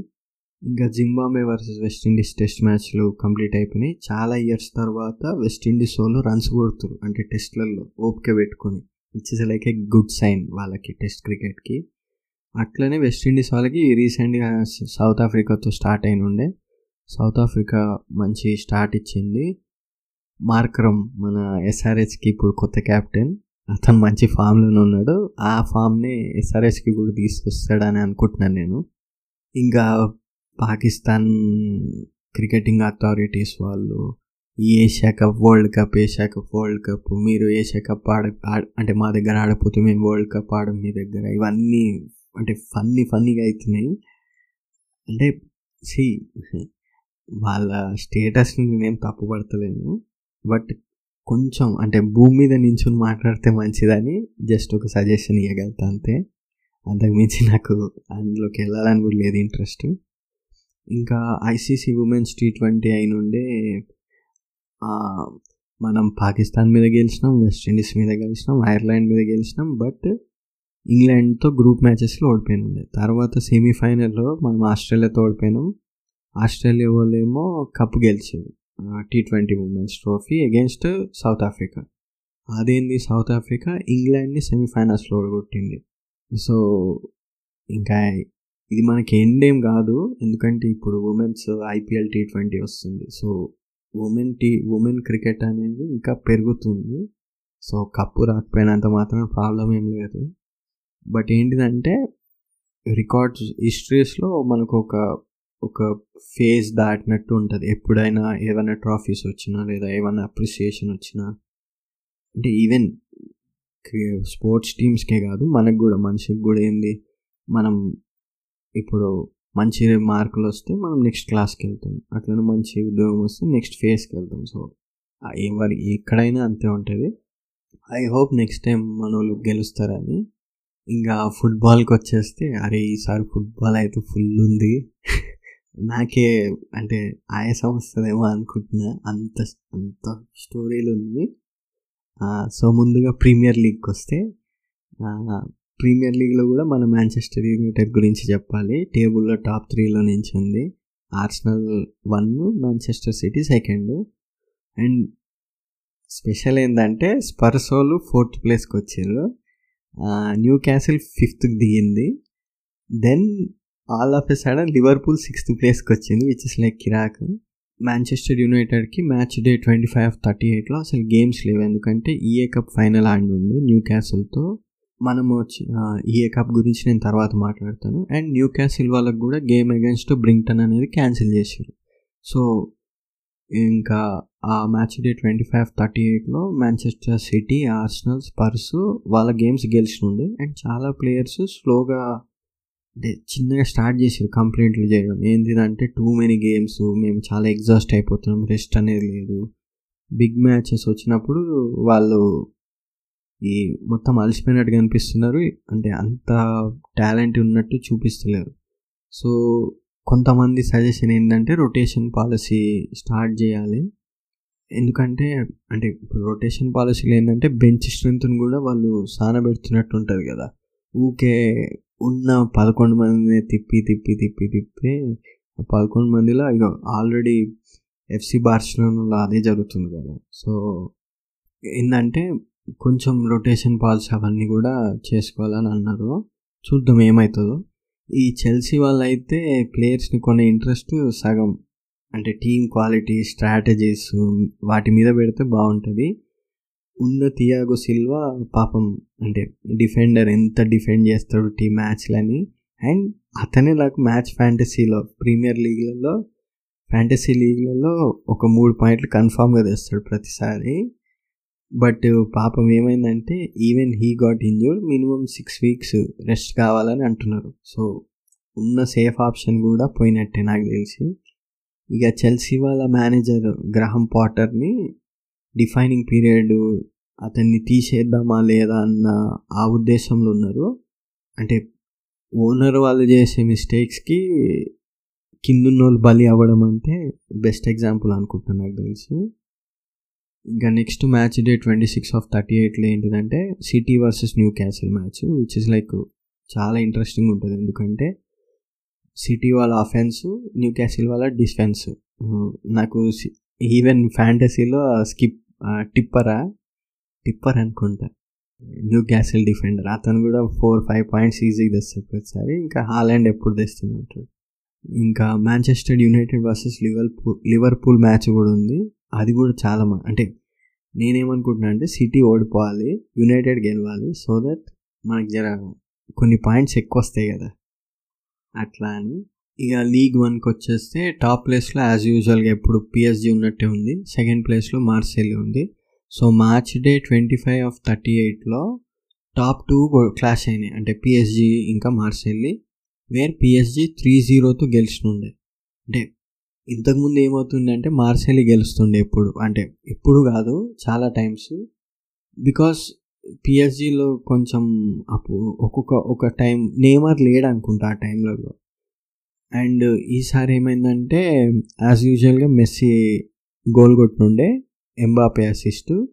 [SPEAKER 1] ఇంకా జింబాబే వర్సెస్ వెస్టిండీస్ టెస్ట్ మ్యాచ్లు కంప్లీట్ అయిపోయినాయి. చాలా ఇయర్స్ తర్వాత వెస్టిండీస్ వాళ్ళు రన్స్ కొడుతురు అంటే టెస్ట్లలో ఓపిక పెట్టుకొని. It's is like a good sign వాళ్ళకి టెస్ట్ క్రికెట్కి. అట్లనే వెస్టిండీస్ వాళ్ళకి రీసెంట్గా సౌత్ ఆఫ్రికాతో స్టార్ట్ అయిన ఉండే సౌత్ ఆఫ్రికా మంచి స్టార్ట్ ఇచ్చింది. మార్క్రమ్ మన ఎస్ఆర్హెచ్కి ఇప్పుడు కొత్త కెప్టెన్ అతను మంచి ఫామ్లోనే ఉన్నాడు. ఆ ఫామ్ని ఎస్ఆర్హెచ్కి కూడా తీసుకొస్తాడని అనుకుంటున్నాను నేను. ఇంకా పాకిస్తాన్ క్రికెటింగ్ అథారిటీస్ వాళ్ళు ఈ Asia cup world cup Asia cup world cup మీరు ఏషియా కప్ ఆడ అంటే మా దగ్గర ఆడపోతే మేము వరల్డ్ కప్ ఆడం మీ దగ్గర. ఇవన్నీ అంటే ఫన్నీ ఫన్నీగా అవుతున్నాయి అంటే సి వాళ్ళ స్టేటస్ని నేనేం తప్పుపడతలేను. బట్ కొంచెం అంటే భూమి మీద నించుని మాట్లాడితే మంచిదని జస్ట్ ఒక సజెషన్ ఇవ్వగలుగుతా అంతే. అంతకుమించి నాకు అందులోకి వెళ్ళాలని కూడా లేదు ఇంట్రెస్ట్. ఇంకా ఐసీసీ ఉమెన్స్ టీ ట్వంటీ అయినుండే మనం పాకిస్తాన్ మీద గెలిచినాం వెస్టిండీస్ మీద గెలిచినాం ఐర్లాండ్ మీద గెలిచినాం బట్ ఇంగ్లాండ్తో గ్రూప్ మ్యాచెస్లో ఓడిపోయినుండే తర్వాత సెమీఫైనల్లో మనం ఆస్ట్రేలియాతో ఓడిపోయినాం. ఆస్ట్రేలియా వాళ్ళేమో కప్ గెలిచింది. T twenty women's trophy against South Africa అదేంది సౌత్ ఆఫ్రికా ఇంగ్లాండ్ని సెమీఫైనల్స్లో కొట్టింది సో ఇంకా ఇది మనకి ఎండేం కాదు. ఎందుకంటే ఇప్పుడు ఉమెన్స్ ఐపీఎల్ టీ ట్వంటీ వస్తుంది. So women T women cricket అనేది ఇంకా పెరుగుతుంది. సో కప్పు రాకపోయినంత మాత్రం ప్రాబ్లం ఏం లేదు. బట్ ఏంటిదంటే రికార్డ్స్ హిస్టరీస్లో మనకు ఒక ఒక ఫేజ్ దాటినట్టు ఉంటుంది. ఎప్పుడైనా ఏమైనా ట్రాఫీస్ వచ్చినా లేదా ఏమైనా అప్రిసియేషన్ వచ్చినా అంటే ఈవెన్ స్పోర్ట్స్ టీమ్స్కే కాదు మనకు కూడా మనిషికి కూడా ఏంది మనం ఇప్పుడు మంచి మార్కులు వస్తే మనం నెక్స్ట్ క్లాస్కి వెళ్తాం. అట్లనే మంచి ఉద్యోగం వస్తే నెక్స్ట్ ఫేజ్కి వెళ్తాం. సో ఎవరి ఎక్కడైనా అంతే ఉంటుంది. ఐ హోప్ నెక్స్ట్ టైం మన వాళ్ళు గెలుస్తారని. ఇంకా ఫుట్బాల్కి వచ్చేస్తే అరే ఈసారి ఫుట్బాల్ అయితే ఫుల్ ఉంది. నాకే అంటే ఆయాసం వస్తుందేమో అనుకుంటున్నా. అంత అంత స్టోరీలు ఉంది సో ముందుగా ప్రీమియర్ లీగ్కి వస్తే ప్రీమియర్ లీగ్లో కూడా మన మాంచెస్టర్ యునైటెడ్ గురించి చెప్పాలి. టేబుల్లో టాప్ త్రీలో నుంచి ఉంది Arsenal one Manchester City second. And special ఏంటంటే స్పర్సోలు ఫోర్త్ ప్లేస్కి వచ్చారు న్యూ క్యాసిల్ ఫిఫ్త్కి దిగింది. Then all of a sudden Liverpool sixth ప్లేస్కి వచ్చింది విచ్ ఇస్ లైక్ కిరాక్. Manchester యునైటెడ్కి match day twenty five thirty ఎయిట్లో అసలు గేమ్స్ లేవు. ఎందుకంటే ఈఏ కప్ ఫైనల్ ఆడి ఉంది న్యూ క్యాసిల్తో మనము ఈఏ కప్ గురించి నేను తర్వాత మాట్లాడతాను. అండ్ న్యూ క్యాసిల్ వాళ్ళకి కూడా గేమ్ అగేన్స్ట్ బ్రింగ్టన్ అనేది క్యాన్సిల్ చేశారు సో ఇంకా ఆ match day twenty five thirty ఎయిట్లో మాంచెస్టర్ సిటీ ఆర్సనల్ స్పర్స్ వాళ్ళ గేమ్స్ గెలిచినుండే. అండ్ చాలా ప్లేయర్స్ స్లోగా అంటే చిన్నగా స్టార్ట్ చేసారు కంప్లైంట్లు చేయడం. ఏంటిదంటే టూ మెనీ గేమ్స్ మేము చాలా ఎగ్జాస్ట్ అయిపోతున్నాం రెస్ట్ అనేది లేదు. బిగ్ మ్యాచెస్ వచ్చినప్పుడు వాళ్ళు ఈ మొత్తం అలసిపోయినట్టు కనిపిస్తున్నారు అంటే అంత టాలెంట్ ఉన్నట్టు చూపిస్తలేరు. సో కొంతమంది సజెషన్ ఏంటంటే రొటేషన్ పాలసీ స్టార్ట్ చేయాలి. ఎందుకంటే అంటే ఇప్పుడు రొటేషన్ పాలసీలు ఏంటంటే బెంచ్ స్ట్రెంత్ని కూడా వాళ్ళు సానబెడుతున్నట్టు ఉంటుంది కదా. ఊకే ఉన్న పదకొండు మందిని తిప్పి తిప్పి తిప్పి తిప్పి పదకొండు మందిలో ఇక ఆల్రెడీ ఎఫ్సి బార్సిలోనాలో అదే జరుగుతుంది కదా. సో ఏంటంటే కొంచెం రొటేషన్ పాల్స్ అవన్నీ కూడా చేసుకోవాలని అన్నారు. చూద్దాం ఏమవుతుందో ఈ చెల్సీ వాళ్ళు అయితే ప్లేయర్స్ని కొనే ఇంట్రెస్ట్ సగం. అంటే టీమ్ క్వాలిటీ స్ట్రాటజీస్ వాటి మీద పెడితే బాగుంటుంది. ఉన్న తియాగో సిల్వా పాపం అంటే డిఫెండర్ ఎంత డిఫెండ్ చేస్తాడు టీ మ్యాచ్లని. అండ్ అతనే నాకు మ్యాచ్ ఫ్యాంటసీలో ప్రీమియర్ లీగ్లలో ఫ్యాంటసీ లీగ్లలో ఒక మూడు పాయింట్లు కన్ఫామ్గా తెస్తాడు ప్రతిసారి. బట్ పాపం ఏమైందంటే even he got injured minimum six weeks rest కావాలని అంటున్నారు. సో ఉన్న సేఫ్ ఆప్షన్ కూడా పోయినట్టే నాకు తెలిసి. ఇక చెల్సీ వాళ్ళ మేనేజర్ గ్రహం పాటర్ని డిఫైనింగ్ పీరియడ్ అతన్ని తీసేద్దామా లేదా అన్న ఆ ఉద్దేశంలో ఉన్నారు. అంటే ఓనర్ వాళ్ళు చేసే మిస్టేక్స్కి కిందున్న వాళ్ళు బలి అవ్వడం అంటే బెస్ట్ ఎగ్జాంపుల్ అనుకుంటున్నాను నాకు తెలిసి. ఇంకా next match day twenty six of thirty ఎయిట్లో ఏంటిదంటే City versus Newcastle match which is like చాలా ఇంట్రెస్టింగ్ ఉంటుంది. ఎందుకంటే సిటీ వాళ్ళ అఫెన్స్ న్యూ క్యాసిల్ వాళ్ళ డిఫెన్స్ నాకు ఈవెన్ ఫ్యాంటసీలో స్కిప్ టిప్పరా టిప్పర్ అనుకుంటా. న్యూ క్యాసిల్ డిఫెండర్ అతను కూడా ఫోర్ ఫైవ్ పాయింట్స్ ఈజీగా తెస్తాడు ప్రతిసారి. ఇంకా హాలాండ్ ఎప్పుడు తెస్తూనే ఉంటాడు ఇంకా Manchester United versus Liverpool Liverpool match కూడా ఉంది. అది కూడా చాలా మ- అంటే నేనేమనుకుంటున్నా అంటే సిటీ ఓడిపోవాలి యునైటెడ్ గెలవాలి సో దట్ మనకి జర కొన్ని పాయింట్స్ ఎక్కువ వస్తాయి కదా. అట్లా అని. ఇక లీగ్ వన్కి వచ్చేస్తే టాప్ ప్లేస్లో యాజ్ యూజువల్గా ఎప్పుడు పిఎస్జీ ఉన్నట్టే ఉంది. సెకండ్ ప్లేస్లో మార్సెల్ ఉంది. So March day twenty five of thirty ఎయిట్లో టాప్ టూ క్లాష్ అయినాయి. అంటే పిఎస్జీ ఇంకా మార్సెల్లి వేర్ పిఎస్జీ త్రీ జీరోతో గెలిచినుండే. అంటే ఇంతకుముందు ఏమవుతుండే అంటే మార్సెల్లి గెలుస్తుండే ఎప్పుడు. అంటే ఎప్పుడు కాదు చాలా టైమ్స్ బికాస్ పిఎస్జీలో కొంచెం అప్పుడు ఒక్కొక్క ఒక టైం నేమర్ లేడు అనుకుంటా ఆ టైంలో అండ్ ఈసారి ఏమైందంటే యాజ్ యూజువల్గా మెస్సీ గోల్ కొట్టినుండే ఎంబాపే అసిస్ట్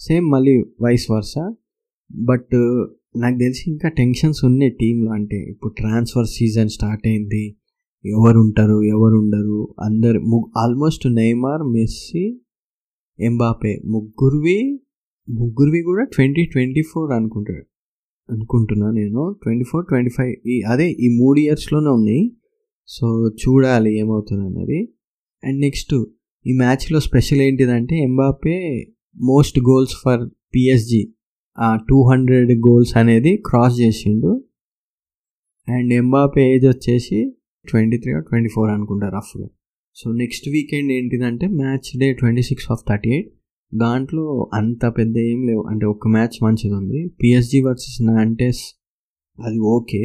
[SPEAKER 1] సేమ్ మళ్ళీ వైస్ వర్స బట్ నాకు తెలిసి ఇంకా టెన్షన్స్ ఉన్నాయి టీంలో. అంటే ఇప్పుడు ట్రాన్స్ఫర్ సీజన్ స్టార్ట్ అయింది. ఎవరు ఉంటారు ఎవరు ఉండరు. అందరు ఆల్మోస్ట్ నెయ్మార్ మెస్సీ ఎంబాపే ముగ్గురువి ముగ్గురువి కూడా ట్వంటీ ట్వంటీ ఫోర్ అనుకుంటాడు అనుకుంటున్నా నేను. ట్వంటీ ఫోర్ ట్వంటీ ఫైవ్ ఈ అదే ఈ మూడు ఇయర్స్లోనే ఉన్నాయి. సో చూడాలి ఏమవుతుంది అన్నది అండ్ నెక్స్ట్ ఈ మ్యాచ్లో స్పెషల్ ఏంటిదంటే Mbappe most goals for PSG. Two hundred goals అనేది క్రాస్ చేసిండు. అండ్ ఎంబాపే ఏజ్ వచ్చేసి ట్వంటీ త్రీ ట్వంటీ ఫోర్ అనుకుంటా రఫ్గా. సో నెక్స్ట్ వీకెండ్ ఏంటిదంటే match day twenty six of thirty eight. దాంట్లో అంత పెద్ద ఏం లేవు. అంటే ఒక మ్యాచ్ మంచిది ఉంది పిఎస్జి వర్సెస్ నాంటెస్ అది okay.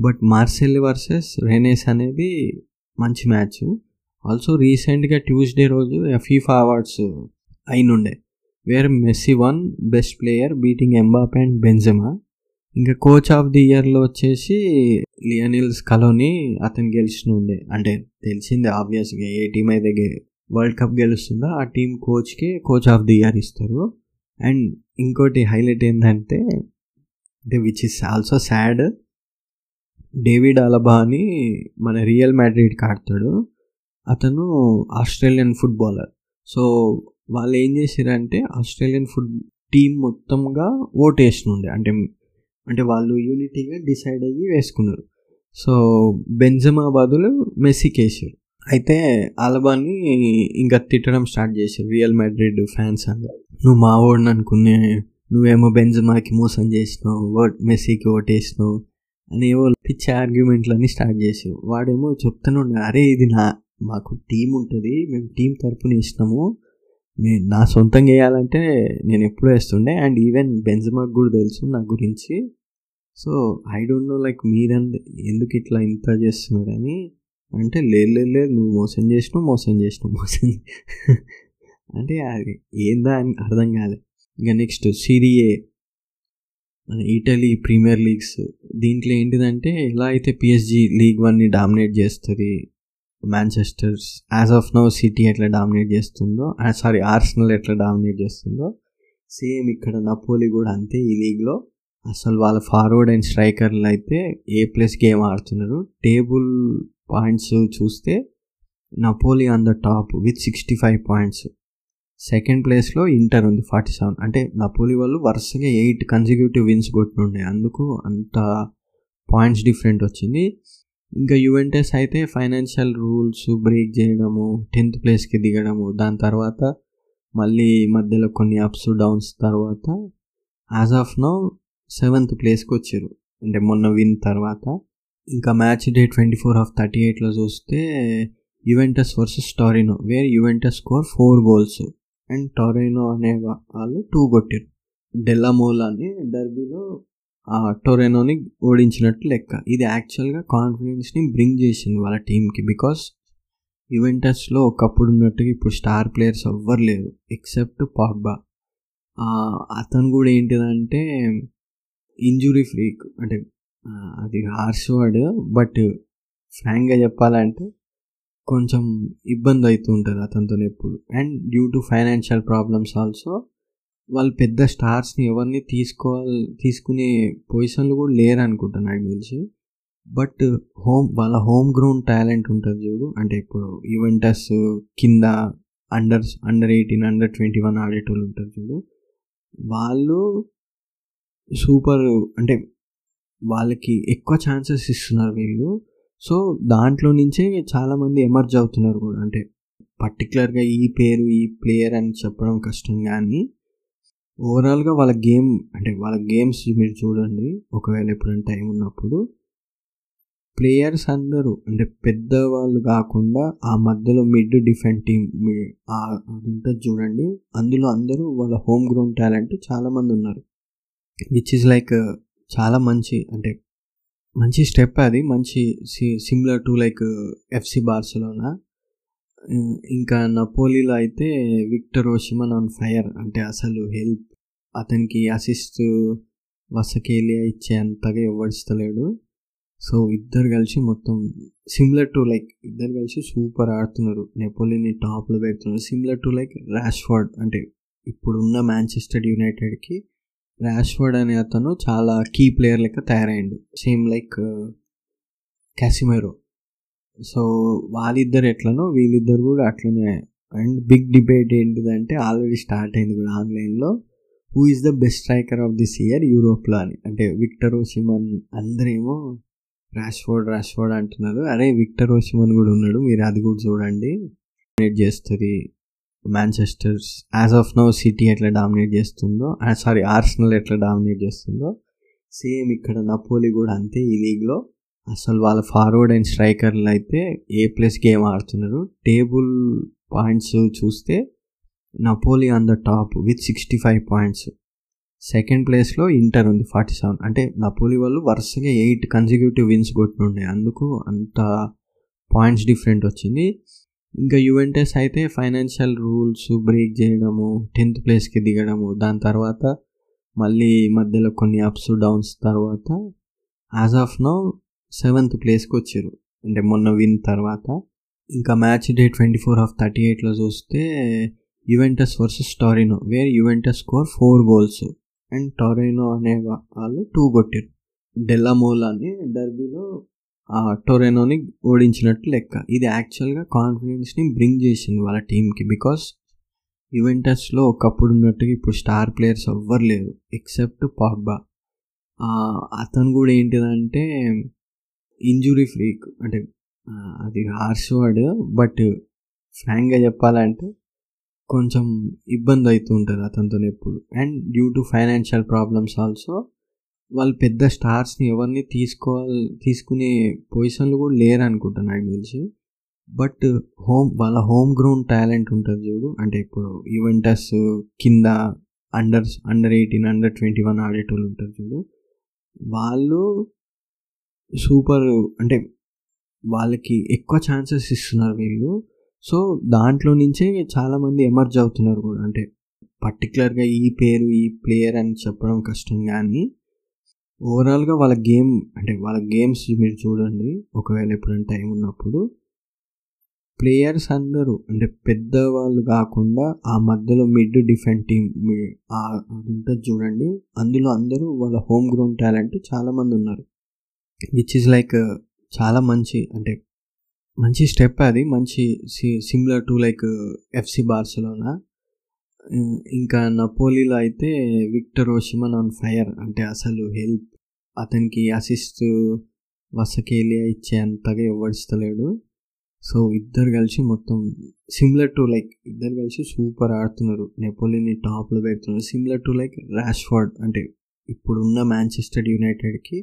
[SPEAKER 1] But Marseille versus Rennes అనేది మంచి మ్యాచ్. ఆల్సో రీసెంట్గా ట్యూస్డే రోజు FIFA awards అయినుండే where Messi won best player beating Mbappe and Benzema ఇంకా కోచ్ ఆఫ్ ది ఇయర్లో వచ్చేసి లియనిల్స్ కలోని అతను గెలిచిన ఉండే అంటే తెలిసిందే ఆబ్వియస్గా ఏ టీం అయితే వరల్డ్ కప్ గెలుస్తుందో ఆ టీం కోచ్కి కోచ్ ఆఫ్ ది ఇయర్ ఇస్తారు. అండ్ ఇంకోటి హైలైట్ ఏంటంటే అంటే which is also sad David Alaba అని మన రియల్ మ్యాడ్రిడ్కి ఆడతాడు. అతను ఆస్ట్రేలియన్ ఫుట్బాలర్. సో వాళ్ళు ఏం చేశారంటే ఆస్ట్రేలియన్ ఫుడ్ టీం మొత్తంగా ఓట్ వేసినుండే అంటే అంటే వాళ్ళు యూనిటీగా డిసైడ్ అయ్యి వేసుకున్నారు. సో బెంజమా బదులు మెస్సీకి వేసారు అయితే అలబాని ఇంకా తిట్టడం స్టార్ట్ చేశారు రియల్ మ్యాడ్రిడ్ ఫ్యాన్స్ అందరు. నువ్వు మా ఓడిని అనుకునే నువ్వేమో బెంజమాకి మోసం చేసినావు ఓట్ మెస్సీకి ఓటేసినావు అని ఏవో పిచ్చి ఆర్గ్యుమెంట్లన్నీ స్టార్ట్ చేసావు. వాడేమో చెప్తూనే అరే ఇది నా మాకు టీం ఉంటుంది మేము టీం తరపున ఇచ్చినాము నేను నా సొంతంగా వేయాలంటే నేను ఎప్పుడూ వేస్తుండే అండ్ ఈవెన్ బెంజమాక్ కూడా తెలుసు నా గురించి. So I don't know like మీరంద ఎందుకు ఇట్లా ఇంత చేస్తున్నారని అంటే లేదు లేదు లేదు నువ్వు మోసం చేసినావు మోసం చేసినావు మోసం <laughs> అంటే అది ఏందా అని అర్థం కాలే. ఇంకా నెక్స్ట్ సిరియే మన ఇటలీ ప్రీమియర్ లీగ్స్ దీంట్లో ఏంటిదంటే ఎలా అయితే పిఎస్జి లీగ్ వన్ని డామినేట్ చేస్తుంది Manchester's as of now City ఎట్లా డామినేట్ చేస్తుందో సారీ ఆర్సనల్ ఎట్లా డామినేట్ చేస్తుందో సేమ్ ఇక్కడ నపోలి కూడా అంతే ఈ లీగ్లో. అసలు వాళ్ళ ఫార్వర్డ్ అండ్ స్ట్రైకర్లు అయితే ఏ ప్లస్ గేమ్ ఆడుతున్నారు టేబుల్ పాయింట్స్ చూస్తే Napoli on the top with sixty five points. Second ప్లేస్లో ఇంటర్ ఉంది ఫార్టీ సెవెన్. అంటే నపోలి వాళ్ళు వరుసగా ఎయిట్ కన్సిక్యూటివ్ విన్స్ కొట్టినుండే. అందుకు అంత పాయింట్స్ డిఫరెంట్ వచ్చింది. ఇంకా యువెంటస్ అయితే ఫైనాన్షియల్ రూల్స్ బ్రేక్ చేయడము టెన్త్ ప్లేస్కి దిగడము దాని తర్వాత మళ్ళీ మధ్యలో కొన్ని అప్స్ డౌన్స్ తర్వాత యాజ్ ఆఫ్ నో సెవెంత్ ప్లేస్కి వచ్చారు. అంటే మొన్న విన్ తర్వాత. ఇంకా match day twenty four of thirty ఎయిట్లో చూస్తే Juventus versus Torino where Juventus score four goals and Torino అనే వాళ్ళు టూ కొట్టారు. డెల్లమోలాని డర్బీలో టొరెనోని ఓడించినట్టు లెక్క. ఇది యాక్చువల్గా కాన్ఫిడెన్స్ని బ్రింగ్ చేసింది వాళ్ళ టీంకి బికాస్ ఈవెంటర్స్లో ఒకప్పుడు ఉన్నట్టుగా ఇప్పుడు స్టార్ ప్లేయర్స్ ఎవ్వరు లేరు ఎక్సెప్ట్ పాగ్బా. అతను కూడా ఏంటిదంటే ఇంజురీ ఫ్రీక్ అంటే అది హార్ష్ వర్డ్ బట్ ఫ్రాంక్గా చెప్పాలంటే కొంచెం ఇబ్బంది అవుతూ ఉంటుంది అతనితో ఎప్పుడు. And due to financial problems also వాళ్ళు పెద్ద స్టార్స్ని ఎవరిని తీసుకోవాలి తీసుకునే పొజిషన్లు కూడా లేరు అనుకుంటా నాకు తెలిసి. బట్ హోమ్ వాళ్ళ హోమ్ గ్రౌండ్ టాలెంట్ ఉంటుంది చూడు. అంటే ఇప్పుడు ఈవెంటస్ కింద under under eighteen under twenty one ఆడేటోళ్ళు ఉంటారు చూడు. వాళ్ళు సూపర్ అంటే వాళ్ళకి ఎక్కువ ఛాన్సెస్ ఇస్తున్నారు వీళ్ళు. సో దాంట్లో నుంచే చాలామంది ఎమర్జ్ అవుతున్నారు కూడా. అంటే పర్టికులర్గా ఈ పేరు ఈ ప్లేయర్ అని చెప్పడం కష్టం కానీ ఓవరాల్గా వాళ్ళ గేమ్ అంటే వాళ్ళ గేమ్స్ మీరు చూడండి. ఒకవేళ ఎప్పుడైనా టైం ఉన్నప్పుడు ప్లేయర్స్ అందరూ అంటే పెద్దవాళ్ళు కాకుండా ఆ మధ్యలో మిడ్ డిఫెండ్ టీమ్ అది ఉంటుంది చూడండి. అందులో అందరూ వాళ్ళ హోమ్ గ్రౌండ్ టాలెంట్ చాలామంది ఉన్నారు. విచ్ ఇస్ లైక్ చాలా మంచి అంటే మంచి స్టెప్ అది. మంచి similar to like FC Barcelona ఇంకా నపోలీలో అయితే విక్టర్ ఓషిమన్ ఆన్ ఫైర్ అంటే అసలు హెల్ప్ అతనికి అసిస్ట్ వసకేలియా ఇచ్చే అంతగా ఇవ్వడిస్తలేడు సో ఇద్దరు కలిసి మొత్తం సిమిలర్ టు లైక్ ఇద్దరు కలిసి సూపర్ ఆడుతున్నారు. నెపోలిని టాప్లో పెడుతున్నారు. సిమిలర్ టు లైక్ ర్యాష్ఫర్డ్ అంటే ఇప్పుడున్న మాంచెస్టర్ యునైటెడ్కి ర్యాష్ఫర్డ్ అనే అతను చాలా కీ ప్లేయర్ లెక్క తయారైండు సేమ్ లైక్ క్యాసిమెరో సో వాళ్ళిద్దరు ఎట్లనో వీళ్ళిద్దరు కూడా అట్లనే అండ్ బిగ్ డిబేట్ ఏంటిదంటే ఆల్రెడీ స్టార్ట్ అయింది కూడా ఆన్లైన్లో who is the best striker of this year యూరోప్లో అని. అంటే విక్టర్ ఓసిమన్ అందరేమో ర్యాష్ఫోర్డ్ ర్యాష్ఫోర్డ్ అంటున్నారు. అరే విక్టర్ ఓసిమన్ కూడా ఉన్నాడు. మీరు అది కూడా చూడండి. చేస్తుంది. Manchester's as of now City ఎట్లా డామినేట్ చేస్తుందో సారీ ఆర్సనల్ ఎట్లా డామినేట్ చేస్తుందో సేమ్ ఇక్కడ నపోలి కూడా అంతే ఈ లీగ్లో అసలు వాళ్ళ ఫార్వర్డ్ అండ్ స్ట్రైకర్లు అయితే ఏ ప్లస్ గేమ్ ఆడుతున్నారు? టేబుల్ పాయింట్స్ చూస్తే Napoli on the top with sixty five points second ప్లేస్లో ఇంటర్ ఉంది ఫార్టీ సెవెన్ అంటే నపోలి వాళ్ళు వరుసగా ఎయిట్ కన్సిక్యూటివ్ విన్స్ కొట్టినుండే అందుకు అంత పాయింట్స్ డిఫరెంట్ వచ్చింది. ఇంకా యువెంటస్ అయితే ఫైనాన్షియల్ రూల్స్ బ్రేక్ చేయడము టెన్త్ ప్లేస్కి దిగడము దాని తర్వాత మళ్ళీ మధ్యలో కొన్ని అప్స్ డౌన్స్ తర్వాత యాజ్ ఆఫ్ నో సెవెంత్ ప్లేస్కి వచ్చారు. అంటే మొన్న విన్ తర్వాత. ఇంకా match day twenty four of thirty ఎయిట్లో చూస్తే Juventus versus Torino where Juventus score four goals and Torino అనే వాళ్ళు టూ కొట్టారు డెల్లమోల్ అని డర్బీలో టొరెనోని ఓడించినట్టు లెక్క. ఇది యాక్చువల్గా కాన్ఫిడెన్స్ని బ్రింగ్ చేసింది వాళ్ళ టీంకి బికాస్ యువెంటస్లో ఒకప్పుడు ఉన్నట్టుగా ఇప్పుడు స్టార్ ప్లేయర్స్ ఎవ్వరు లేరు ఎక్సెప్ట్ పాగ్బా అతను కూడా ఏంటిదంటే ఇంజురీ ఫ్రీక్ అంటే అది హార్ష్ వర్డ్ బట్ ఫ్రాంక్గా చెప్పాలంటే కొంచెం ఇబ్బంది అవుతూ ఉంటుంది అతనితో ఎప్పుడు. And due to financial problems also వాళ్ళు పెద్ద స్టార్స్ని ఎవరిని తీసుకోవాలి తీసుకునే పొజిషన్లు కూడా లేరు అనుకుంటా నాకు తెలిసి. బట్ హోమ్ వాళ్ళ హోమ్ గ్రౌండ్ టాలెంట్ ఉంటుంది చూడు. అంటే ఇప్పుడు ఈవెంటస్ కింద under under eighteen under twenty one ఆడేటోళ్ళు ఉంటారు చూడు. వాళ్ళు సూపర్ అంటే వాళ్ళకి ఎక్కువ ఛాన్సెస్ ఇస్తున్నారు వీళ్ళు. సో దాంట్లో నుంచే చాలామంది ఎమర్జ్ అవుతున్నారు కూడా. అంటే పర్టికులర్గా ఈ పేరు ఈ ప్లేయర్ అని చెప్పడం కష్టం కానీ ఓవరాల్గా వాళ్ళ గేమ్ అంటే వాళ్ళ గేమ్స్ మీరు చూడండి. ఒకవేళ ఎప్పుడైనా టైం ఉన్నప్పుడు ప్లేయర్స్ అందరూ అంటే పెద్దవాళ్ళు కాకుండా ఆ మధ్యలో మిడ్ డిఫెండ్ టీమ్ అది ఉంటుంది చూడండి. అందులో అందరూ వాళ్ళ హోమ్ గ్రౌండ్ టాలెంట్ చాలామంది ఉన్నారు. విచ్ ఇస్ లైక్ చాలా మంచి అంటే మంచి స్టెప్ అది. మంచి similar to like FC Barcelona. ఇంకా నపోలీలో అయితే విక్టర్ ఓషిమన్ ఆన్ ఫైర్ అంటే అసలు హెల్ప్. అతనికి అసిస్ట్ వసకేలియా ఇచ్చే అంతగా ఇవ్వడిస్తలేడు సో ఇద్దరు కలిసి మొత్తం సిమిలర్ టు లైక్ ఇద్దరు కలిసి సూపర్ ఆడుతున్నారు. నెపోలిని టాప్లో పెడుతున్నారు. సిమిలర్ టు లైక్ ర్యాష్ఫర్డ్ అంటే ఇప్పుడున్న మ్యాంచెస్టర్ యునైటెడ్కి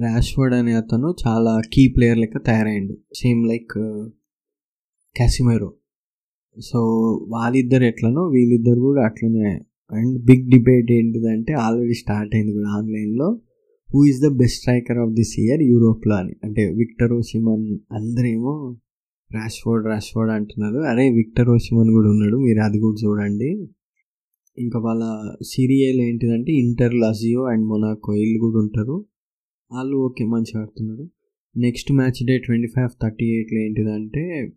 [SPEAKER 1] ర్యాష్ఫర్డ్ అనే అతను చాలా కీ ప్లేయర్ లెక్క తయారైండు. Same like Casemiro. సో వాళ్ళిద్దరు ఎట్లనో వీళ్ళిద్దరు కూడా అట్లనే. అండ్ బిగ్ డిబేట్ ఏంటిదంటే ఆల్రెడీ స్టార్ట్ అయింది కూడా ఆన్లైన్లో. Who is the best striker of this year యూరోప్లో అని. అంటే విక్టర్ ఓసిమన్ అందరేమో ర్యాష్ఫోర్డ్ ర్యాష్ఫోర్డ్ అంటున్నారు. అరే విక్టర్ ఓసిమన్ కూడా ఉన్నాడు మీరు అది కూడా చూడండి. ఇంకా వాళ్ళ సిరియల్ ఏంటిదంటే ఇంటర్ లజియో అండ్ మొనాకో వీళ్ళు కూడా ఉంటారు. వాళ్ళు ఓకే మంచిగా ఆడుతున్నారు. Next match day twenty five thirty ఎయిట్లో ఏంటిదంటే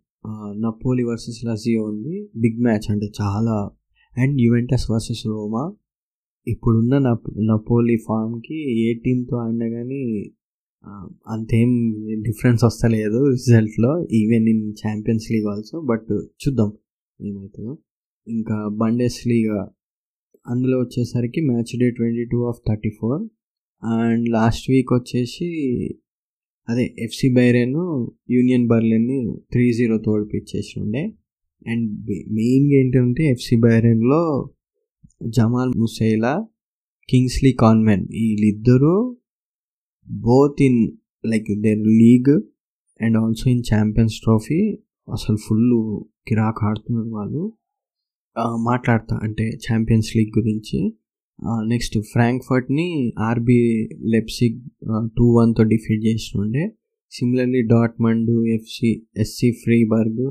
[SPEAKER 1] నపోలి వర్సెస్ లజియో ఉంది. బిగ్ మ్యాచ్ అంటే చాలా. అండ్ యువెంటస్ వర్సెస్ రోమా ఇప్పుడున్న నప్ నపోలి ఫామ్కి ఏ టీంతో ఆడినా కానీ అంతేం డిఫరెన్స్ వస్తలేదు రిజల్ట్లో even in Champions League also but చూద్దాం ఏమవుతుందో ఇంకా బండెస్ లీగ్ అందులో వచ్చేసరికి match day twenty two of thirty four and last week వచ్చేసి అదే ఎఫ్సి బైరెన్ యూనియన్ బర్లిన్ని త్రీ జీరో తోడిపిచ్చేసి ఉండే అండ్ మెయిన్గా ఏంటంటే ఎఫ్సి బైరెన్లో జమాల్ ముసైలా కింగ్స్లీ కాన్వెన్ వీళ్ళిద్దరూ both in like their league and also in Champions trophy. అసలు ఫుల్ కిరాక్ ఆడుతున్నారు వాళ్ళు. మాట్లాడతా అంటే ఛాంపియన్స్ లీగ్ గురించి. నెక్స్ట్ ఫ్రాంక్ఫర్ట్ని ఆర్బీ లెప్సిగ్ టూ వన్తో డిఫీట్ చేస్తుండే similarly Dortmund FC SC Freiburg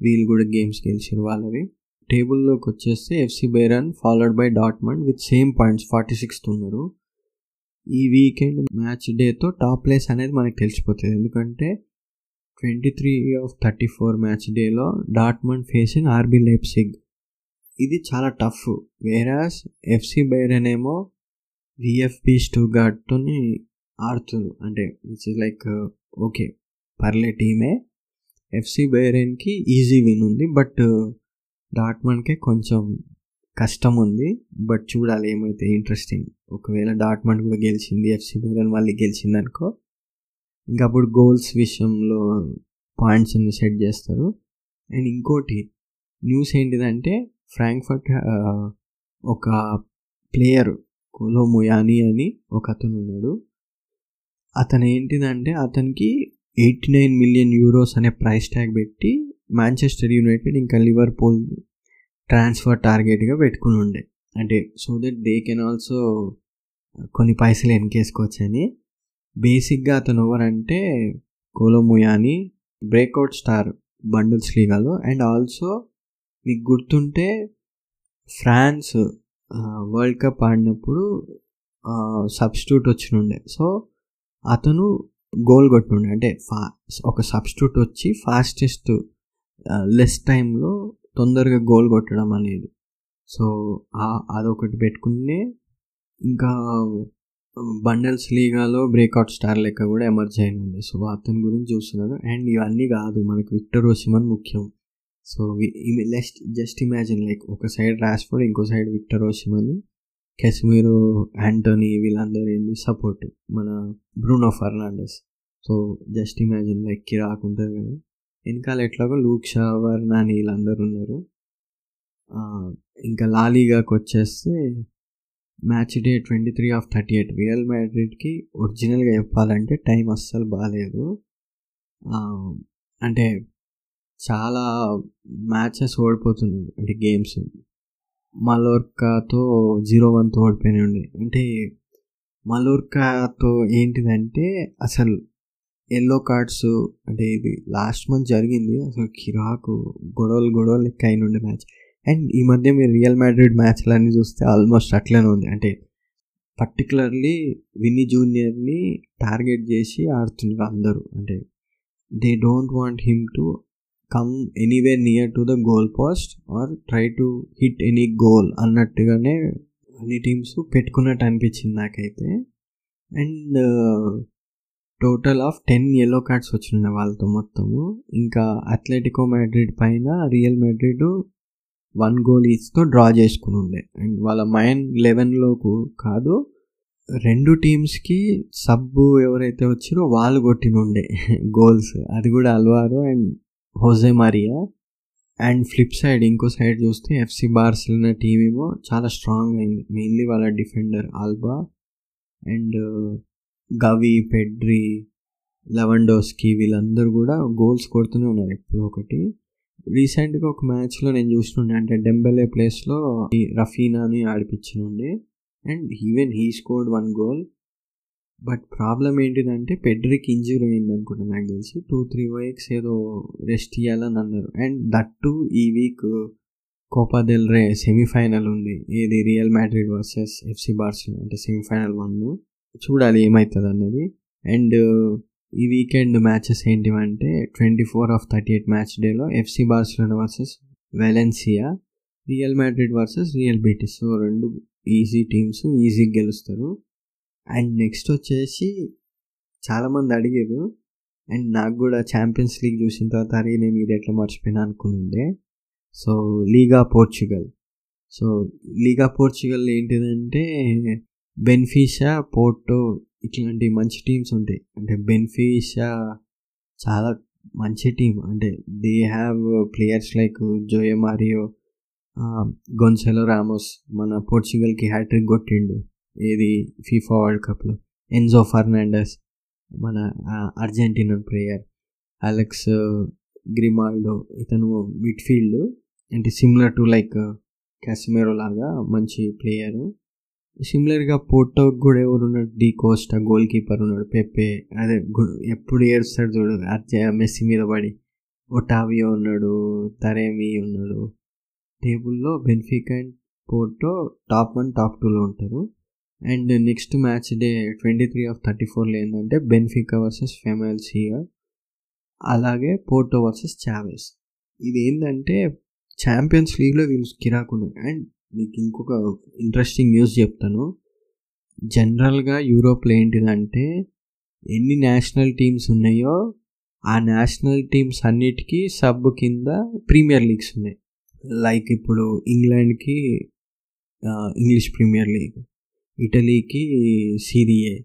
[SPEAKER 1] వీళ్ళు కూడా గేమ్స్ గెలిచారు వాళ్ళవి. టేబుల్లోకి వచ్చేస్తే FC Bayern followed by Dortmund with same points forty sixth ఉన్నారు. ఈ వీకెండ్ మ్యాచ్ డేతో టాప్ ప్లేస్ అనేది మనకు తెలిసిపోతుంది. ఎందుకంటే twenty three of thirty four match డేలో డాట్మండ్ ఫేసింగ్ ఆర్బీ లెప్సిగ్ ఇది చాలా టఫ్ వేరాస్ ఎఫ్సి బైరన్ ఏమో విఎఫ్పి స్టూగార్డ్తో ఆడుతుంది. అంటే విచ్ ఇస్ లైక్ ఓకే పర్లే టీమే. ఎఫ్సి బైరన్కి ఈజీ విన్ ఉంది. బట్ డాట్మండ్కే uh, కొంచెం కష్టం ఉంది. బట్ చూడాలి ఏమైతే ఇంట్రెస్టింగ్ ఒకవేళ డాట్మండ్ కూడా గెలిచింది ఎఫ్సి బైరన్ మళ్ళీ గెలిచింది అనుకో ఇంకా అప్పుడు గోల్స్ విషయంలో పాయింట్స్ సెట్ చేస్తారు. అండ్ ఇంకోటి న్యూస్ ఏంటిదంటే ఫ్రాంక్ఫర్ట్ ఒక ప్లేయర్ కోలో ముయాని అని ఒక అతను ఉన్నాడు అతను ఏంటిదంటే అతనికి ఎయిటీ నైన్ మిలియన్ యూరోస్ అనే ప్రైస్ ట్యాగ్ పెట్టి మాంచెస్టర్ యునైటెడ్ ఇంకా లివర్పూల్ ట్రాన్స్ఫర్ టార్గెట్గా పెట్టుకుని ఉండే అంటే so that they can also కొన్ని పైసలు ఎన్కేసుకోవచ్చు అని బేసిక్గా అతను ఎవరంటే కోలోముయాని బ్రేక్అవుట్ స్టార్ బండల్స్ లీగాలో అండ్ ఆల్సో మీకు గుర్తుంటే ఫ్రాన్స్ వరల్డ్ కప్ ఆడినప్పుడు సబ్స్టిట్యూట్ వచ్చినుండే. సో అతను గోల్ కొట్టుండే అంటే ఫా ఒక సబ్స్టిట్యూట్ వచ్చి ఫాస్టెస్ట్ లెస్ టైంలో తొందరగా గోల్ కొట్టడం అనేది. సో అదొకటి పెట్టుకునే ఇంకా బండల్స్ లీగాలో బ్రేక్అవుట్ స్టార్ లెక్క కూడా ఎమర్జ్ అయిన ఉండే సో అతని గురించి చూస్తున్నాను. అండ్ ఇవన్నీ కాదు మనకు విక్టర్ ఓసిమన్ ముఖ్యం. సో లెస్ట్ జస్ట్ ఇమాజిన్ లైక్ ఒక సైడ్ రాష్ఫోర్డ్ ఇంకో side Victor Osimhen Casemiro Antony వీళ్ళందరూ ఏంది? సపోర్ట్ మన Bruno Fernandes so just imagine like కిరాక్ ఉంటుంది కదా. వెనకాల ఎట్లాగో లూక్ షావర్ నాని వీళ్ళందరూ ఉన్నారు. ఇంకా లాలీగాకి వచ్చేస్తే match day twenty three of thirty eight Real మ్యాడ్రిడ్కి ఒరిజినల్గా చెప్పాలంటే టైం అస్సలు బాగాలేదు అంటే చాలా మ్యాచెస్ ఓడిపోతున్నాడు అంటే గేమ్స్ మలోర్కాతో జీరో వన్తో ఓడిపోయిన ఉండే అంటే మలోర్కాతో ఏంటిదంటే అసలు ఎల్లో కార్డ్స్ అంటే ఇది లాస్ట్ మంత్ జరిగింది. అసలు కిరాకు గొడవలు గొడవలు లెక్క అయిన ఉండే మ్యాచ్ అండ్ ఈ మధ్య మీరు రియల్ మ్యాడ్రిడ్ మ్యాచ్లన్నీ చూస్తే ఆల్మోస్ట్ అట్లనే ఉంది. అంటే పర్టికులర్లీ విన్నీ జూనియర్ని టార్గెట్ చేసి ఆడుతున్నారు అందరూ. అంటే they don't want him to come anywhere near to the goal post or try to hit any goal అన్నట్టుగానే అన్ని టీమ్స్ పెట్టుకున్నట్టు అనిపించింది నాకైతే. And total of ten yellow cards వచ్చినాయి వాళ్ళతో మొత్తము. ఇంకా అథ్లెటికో మ్యాడ్రిడ్ పైన రియల్ మ్యాడ్రిడ్ వన్ గోల్ ఈచ్తో డ్రా చేసుకుని ఉండే. అండ్ వాళ్ళ మైండ్ లెవెన్లోకు కాదు రెండు టీమ్స్కి సబ్బు ఎవరైతే వచ్చారో వాళ్ళు కొట్టిన ఉండే గోల్స్ <laughs> అది కూడా Alvaro and Jose Maria and flip side ఇంకో సైడ్ చూస్తే ఎఫ్సి బార్సిలోనా టీం ఏమో చాలా స్ట్రాంగ్ అయింది. మెయిన్లీ వాళ్ళ defender Alba and Gavi Pedri లెవెండోస్కి వీళ్ళందరూ కూడా గోల్స్ కొడుతూనే ఉన్నారు ఎప్పుడు ఒకటి. రీసెంట్గా ఒక మ్యాచ్లో నేను చూస్తుండే అంటే డెంబెలే ప్లేస్లో రఫీనాని ఆడిపించినుండే and even he scored one goal but problem ఏంటిదంటే పెడ్రికి ఇంజురీ అయింది అనుకుంటా నాకు తెలిసి. టూ త్రీ వీక్స్ ఏదో రెస్ట్ ఇవ్వాలని అన్నారు. అండ్ దట్ టు ఈ week Copa del Rey semifinal ఉంది. ఏది Real Madrid versus FC Barca అంటే సెమీఫైనల్ వన్. చూడాలి ఏమవుతుంది అన్నది అండ్ ఈ weekend matches ఏంటివంటే twenty four of thirty eight match డేలో FC Barcelona versus Valencia Real Madrid versus Real Betis. So రెండు easy teams ఈజీగా గెలుస్తారు. అండ్ నెక్స్ట్ వచ్చేసి చాలామంది అడిగారు. అండ్ నాకు కూడా ఛాంపియన్స్ లీగ్ చూసిన తర్వాత అరే నేను ఇది ఎట్లా మర్చిపోయినా అనుకునుండే so Liga Portugal. So Liga Portugal ఏంటిదంటే బెన్ఫీషా పోర్టో ఇట్లాంటి మంచి టీమ్స్ ఉంటాయి. అంటే బెన్ఫీషా చాలా మంచి టీం అంటే they have players like Joao Mario Goncalo Ramos మన పోర్చుగల్కి హ్యాట్రిక్ కొట్టిండు. ఏది? ఫీఫా వరల్డ్ కప్లో. ఎన్జో ఫర్నాండస్ మన అర్జెంటీనా ప్లేయర్. అలెక్స్ గ్రిమాల్డో ఇతను మిడ్ఫీల్డ్. అంటే సిమిలర్ టు లైక్ క్యాసిమేరో లాగా మంచి ప్లేయరు. సిమిలర్గా పోర్టో కూడా ఎవరు ఉన్నాడు? డి కోస్టా గోల్ కీపర్ ఉన్నాడు పెప్పే. అదే ఎప్పుడు ఏడుస్తాడు చూడు అర్జే మెస్సి మీద పడి. ఒటావియో ఉన్నాడు తరేమి ఉన్నాడు. టేబుల్లో Benfica and Porto top one top టూలో ఉంటారు. And next match day twenty three of thirty ఫోర్లో ఏంటంటే బెన్ఫికా వర్సెస్ ఫెమెల్సియా అలాగే పోర్టో వర్సెస్ చావెస్ ఇది ఏంటంటే ఛాంపియన్స్ లీగ్లో వీళ్ళు కిరాకున్నారు అండ్ మీకు ఇంకొక ఇంట్రెస్టింగ్ న్యూస్ చెప్తాను. జనరల్గా యూరోప్లో ఏంటిదంటే ఎన్ని నేషనల్ టీమ్స్ ఉన్నాయో ఆ నేషనల్ టీమ్స్ అన్నిటికీ సబ్ కింద ప్రీమియర్ లీగ్స్ ఉన్నాయి. లైక్ ఇప్పుడు ఇంగ్లాండ్కి ఇంగ్లీష్ ప్రీమియర్ లీగ్ ఇటలీకి సిరియే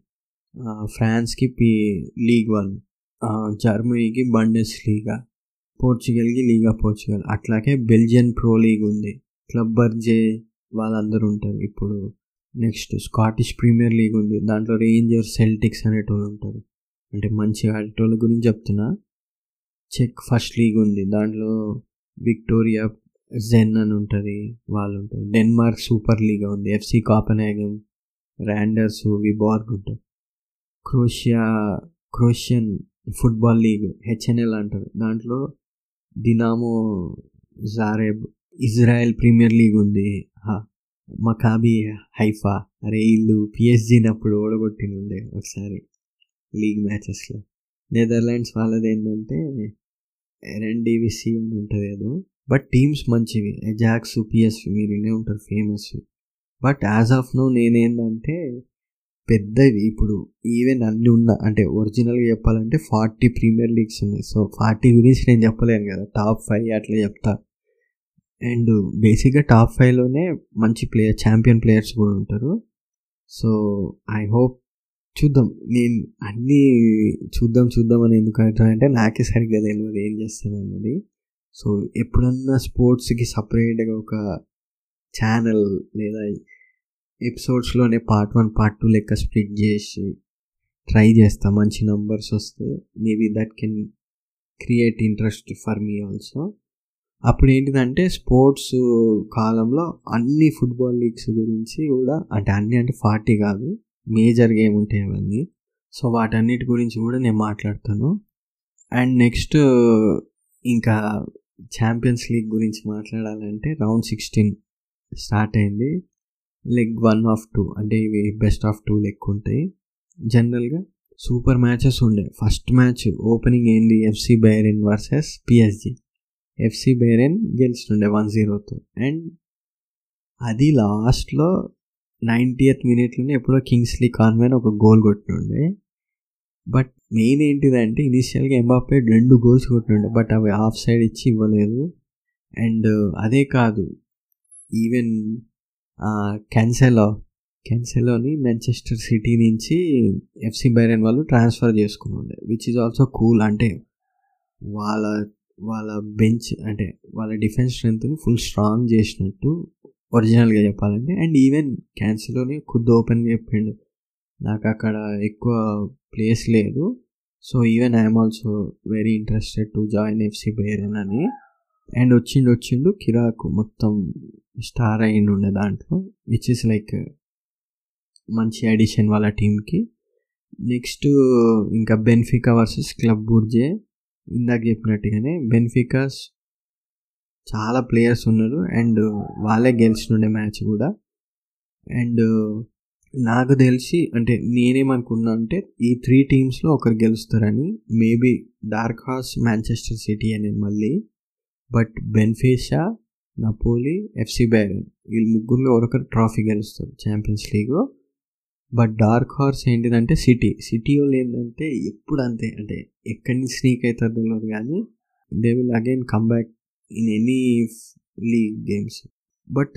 [SPEAKER 1] ఫ్రాన్స్కి పి లీగ్ వన్ జర్మనీకి బండెస్ లీగా పోర్చుగల్కి లీగా పోర్చుగల్. అట్లాగే బెల్జియన్ ప్రో లీగ్ ఉంది. క్లబ్ బర్జే వాళ్ళందరూ ఉంటారు. ఇప్పుడు నెక్స్ట్ స్కాటిష్ ప్రీమియర్ లీగ్ ఉంది. దాంట్లో రేంజర్స్ సెల్టిక్స్ అనేటోళ్ళు ఉంటారు. అంటే మంచి ఆడేటోళ్ళ గురించి చెప్తున్నా. చెక్ ఫస్ట్ లీగ్ ఉంది. దాంట్లో విక్టోరియా జెన్ అని ఉంటుంది. వాళ్ళు ఉంటారు. డెన్మార్క్ సూపర్ లీగ్ ఉంది. ఎఫ్సి కాపనాగం ర్యాండర్స్ విబార్గ్ ఉంటారు. Croatia Croatian football league HNL అంటారు. దాంట్లో Dinamo Zagreb Israel Premier League ఉంది. మకాబీ హైఫా అరే వీళ్ళు పిఎస్జీనప్పుడు ఓడగొట్టిన ఓడగొట్టినుండే ఒకసారి లీగ్ మ్యాచెస్లో నెదర్లాండ్స్ వాళ్ళది ఏంటంటే ఎన్ఎన్డివిసి అని ఉంటుంది ఏదో బట్ టీమ్స్ మంచివి. జాక్స్ పిఎస్వి మీరు వినే ఉంటారు famous but as of now నేనేంటంటే పెద్దవి ఇప్పుడు ఈవెన్ అన్నీ ఉన్న అంటే ఒరిజినల్గా చెప్పాలంటే ఫార్టీ ప్రీమియర్ లీగ్స్ ఉన్నాయి. సో ఫార్టీ గురించి నేను చెప్పలేను కదా. టాప్ ఫైవ్ అట్లా చెప్తా. అండ్ బేసిక్గా టాప్ ఫైవ్లోనే మంచి ప్లేయర్ ఛాంపియన్ ప్లేయర్స్ కూడా ఉంటారు. సో ఐ హోప్ చూద్దాం. నేను అన్నీ చూద్దాం చూద్దాం అని ఎందుకు అంటే నాకే సరిగ్గా తెలియదు ఏం చేస్తాను అన్నది సో ఎప్పుడన్నా స్పోర్ట్స్కి సపరేట్గా ఒక ఛానల్ లేదా ఎపిసోడ్స్లోనే పార్ట్ వన్ పార్ట్ టూ లెక్క స్ప్లిట్ చేసి ట్రై చేస్తా. మంచి నంబర్స్ వస్తే maybe that can create interest for me also అప్పుడు ఏంటిదంటే స్పోర్ట్స్ కాలంలో అన్ని ఫుట్బాల్ లీగ్స్ గురించి కూడా అంటే అన్ని అంటే ఫార్టీ కాదు మేజర్ గేమ్ ఉంటాయి అవన్నీ. సో వాటన్నిటి గురించి కూడా నేను మాట్లాడతాను. అండ్ నెక్స్ట్ ఇంకా ఛాంపియన్స్ లీగ్ గురించి మాట్లాడాలంటే రౌండ్ సిక్స్టీన్ స్టార్ట్ అయింది. లెగ్ వన్ ఆఫ్ టూ అంటే ఇవి బెస్ట్ ఆఫ్ టూ లెగ్ ఉంటాయి. జనరల్గా సూపర్ మ్యాచెస్ ఉండే. ఫస్ట్ మ్యాచ్ ఓపెనింగ్ ఏంది FC Bayern versus PSG FC Bayern గెలుస్తుండే one జీరోతో. అండ్ అది లాస్ట్లో నైంటీయత్ మినిట్లోనే ఎప్పుడో కింగ్స్లీ కాన్వెన్ ఒక గోల్ కొట్టినుండే బట్ మెయిన్ ఏంటిదంటే ఇనిషియల్గా ఎంబాపే రెండు గోల్స్ కొట్టినుండే బట్ అవి ఆఫ్ సైడ్ ఇచ్చి ఇవ్వలేదు. అండ్ అదే కాదు ఈవెన్ క్యాన్సెలో క్యాన్సెలోని మ్యాంచెస్టర్ సిటీ నుంచి ఎఫ్సి బైరన్ వాళ్ళు ట్రాన్స్ఫర్ చేసుకుని ఉండే విచ్ ఈజ్ ఆల్సో కూల్ అంటే వాళ్ళ వాళ్ళ బెంచ్ అంటే వాళ్ళ డిఫెన్స్ స్ట్రెంత్ని ఫుల్ స్ట్రాంగ్ చేసినట్టు ఒరిజినల్గా చెప్పాలంటే. అండ్ ఈవెన్ క్యాన్సెలోని ఖుద్దు ఓపెన్గా చెప్పిండు. నాకు అక్కడ ఎక్కువ ప్లేస్ లేదు. So even I'm also very interested to join FC Bayern అని. అండ్ వచ్చిండు వచ్చిండు కిరాకు మొత్తం స్టార్ అయ్యిండు ఉండే దాంట్లో విచ్ ఇస్ లైక్ మంచి అడిషన్ వాళ్ళ టీంకి నెక్స్ట్ ఇంకా బెన్ఫికా వర్సెస్ క్లబ్ బుర్జే ఇందాక చెప్పినట్టుగానే బెన్ఫికాస్ చాలా ప్లేయర్స్ ఉన్నారు అండ్ వాళ్ళే గెలిచినుండే మ్యాచ్ కూడా. అండ్ నాకు తెలిసి అంటే నేనేమనుకున్నా అంటే ఈ త్రీ టీమ్స్లో ఒకరు గెలుస్తారని maybe dark horse Manchester City అనేది మళ్ళీ. But Benfica Napoli FC Bayern వీళ్ళు ముగ్గురులో ఒకరు ట్రాఫీ గెలుస్తారు Champions League but dark horse ఏంటిదంటే సిటీ. సిటీ వాళ్ళు ఏంటంటే ఎప్పుడు అంతే. అంటే ఎక్కడి నుంచి స్నీక్ అవుతారు తెలియదు కానీ they will again come back in any league games. But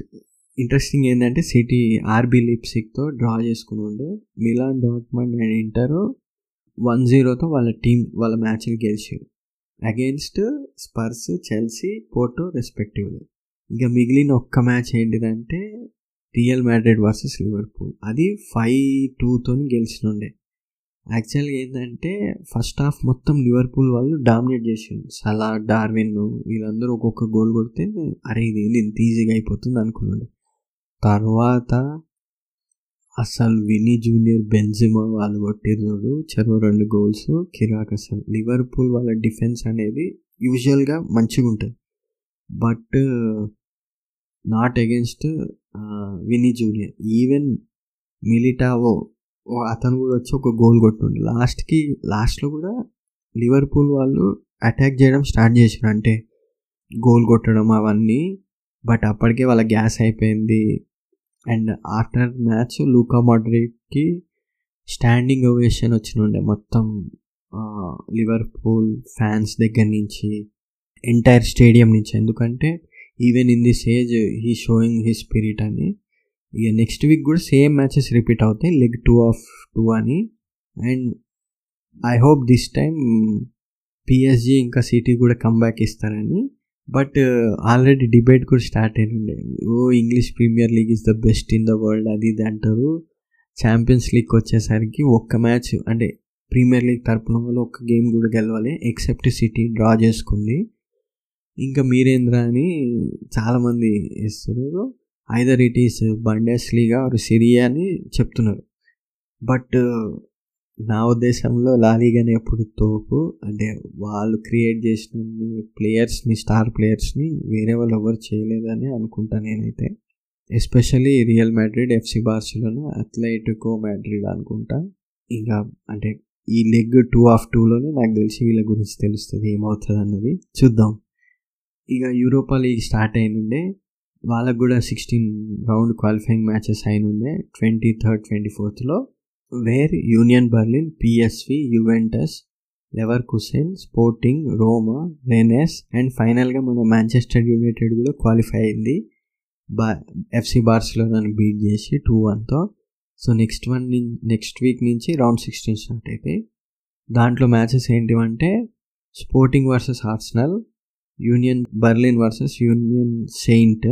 [SPEAKER 1] interesting ఏంటంటే సిటీ ఆర్బీ లిప్సిక్తో డ్రా చేసుకుని ఉండే Milan Dortmund and Inter one జీరోతో వాళ్ళ టీం వాళ్ళ మ్యాచ్లు గెలిచారు. Against Spurs Chelsea Porto respectively ఇక మిగిలిన ఒక్క మ్యాచ్ ఏంటిదంటే రియల్ మ్యాడ్రిడ్ వర్సెస్ లివర్పూల్ అది ఫైవ్ టూతో గెలిచినుండే. యాక్చువల్గా ఏంటంటే ఫస్ట్ హాఫ్ మొత్తం లివర్పూల్ వాళ్ళు డామినేట్ చేసిండు సలా డార్విన్ వీళ్ళందరూ ఒక్కొక్క గోల్ కొడితే అరే ఇది ఏంది ఇంత ఈజీగా అయిపోతుంది అనుకున్నాడు. తర్వాత అసలు వినీ జూనియర్ బెంజిమా వాళ్ళు కొట్టిరు చెరువు రెండు గోల్స్ కిరాక్ అసలు. లివర్పూల్ వాళ్ళ డిఫెన్స్ అనేది యూజువల్గా మంచిగా ఉంటుంది. But not against Vini Junior. Even Militao అతను కూడా వచ్చి ఒక గోల్ కొట్టుండే. లాస్ట్కి లాస్ట్లో కూడా లివర్పూల్ వాళ్ళు అటాక్ చేయడం స్టార్ట్ చేశారు అంటే గోల్ కొట్టడం అవన్నీ. బట్ అప్పటికే వాళ్ళ గ్యాస్ అయిపోయింది. అండ్ ఆఫ్టర్ మ్యాచ్ లూకా మాడ్రిడ్కి స్టాండింగ్ ఓవేషన్ వచ్చినుండే మొత్తం లివర్పూల్ ఫ్యాన్స్ దగ్గర నుంచి ఎంటైర్ స్టేడియం నుంచి. ఎందుకంటే even in this age he showing he spirit అని. ఇక నెక్స్ట్ వీక్ కూడా సేమ్ మ్యాచెస్ రిపీట్ అవుతాయి లెగ్ టూ ఆఫ్ టూ అని. And I hope this time PSG ఇంకా సిటీ కూడా కంబ్యాక్ ఇస్తారని. బట్ uh, ఆల్రెడీ డిబేట్ కూడా స్టార్ట్ అయ్యిండే ఓ English Premier League is the best in the world అది ఇది అంటారు. ఛాంపియన్స్ లీగ్ వచ్చేసరికి ఒక్క మ్యాచ్ అంటే ప్రీమియర్ లీగ్ తరపున వల్ల ఒక్క గేమ్ కూడా గెలవాలి ఎక్సెప్ట్ సిటీ డ్రా చేసుకుంది. ఇంకా మీరేంద్ర అని చాలామంది ఇస్తున్నారు either it is Bundesliga or Serie A అని చెప్తున్నారు. బట్ uh, నా ఉద్దేశంలో లాలీగానే ఎప్పుడు తోపు అంటే వాళ్ళు క్రియేట్ చేసిన ప్లేయర్స్ని స్టార్ ప్లేయర్స్ని వేరే వాళ్ళు ఎవరు చేయలేదని అనుకుంటా నేనైతే. Especially Real Madrid FC Barcelona Atletico Madrid అనుకుంటా. ఇంకా అంటే ఈ లెగ్ టూ ఆఫ్ టూలోనే నాకు తెలిసి వీళ్ళ గురించి తెలుస్తుంది ఏమవుతుంది అన్నది చూద్దాం. ఇక యూరోపా లీగ్ స్టార్ట్ అయినుండే వాళ్ళకు కూడా సిక్స్టీన్ రౌండ్ క్వాలిఫైయింగ్ మ్యాచెస్ అయినుండే twenty third twenty ఫోర్త్లో where Union Berlin PSV Juventus Leverkusen Sporting Roma Rennes and ఫైనల్గా మన మాంచెస్టర్ యునైటెడ్ కూడా క్వాలిఫై అయింది. బా ఎఫ్సి బార్సిలోనాని బీట్ చేసి two వన్తో. So next one next week నుంచి రౌండ్ సిక్స్టీన్ స్టార్ట్ అయితే దాంట్లో matches ఏంటివంటే Sporting versus Arsenal Union Berlin versus Union Saint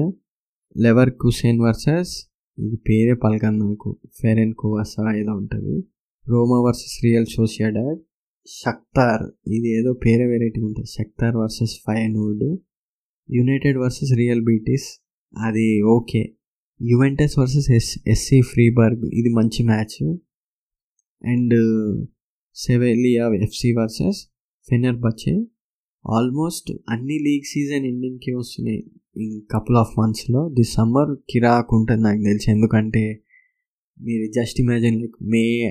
[SPEAKER 1] Leverkusen versus ఇది పేరే పలకను నాకు. ఫెరెన్ కోవాసా ఏదో ఉంటుంది. రోమా వర్సెస్ రియల్ సోషియాడాడ్ షక్తార్ ఇది ఏదో పేరే వెరైటీ ఉంటుంది. Shakhtar versus Feyenoord. United versus Real Betis. అది okay. Juventus versus S SC Freiburg. ఇది మంచి match. And Sevilla FC versus Fenerbahce. Almost అన్ని లీగ్ సీజన్ ఎండింగ్కి వస్తున్నాయి. ఈ కపుల్ ఆఫ్ మంత్స్లో ది సమ్మర్ కిరాక్ ఉంటుంది నాకు తెలిసి. ఎందుకంటే మీరు just imagine like May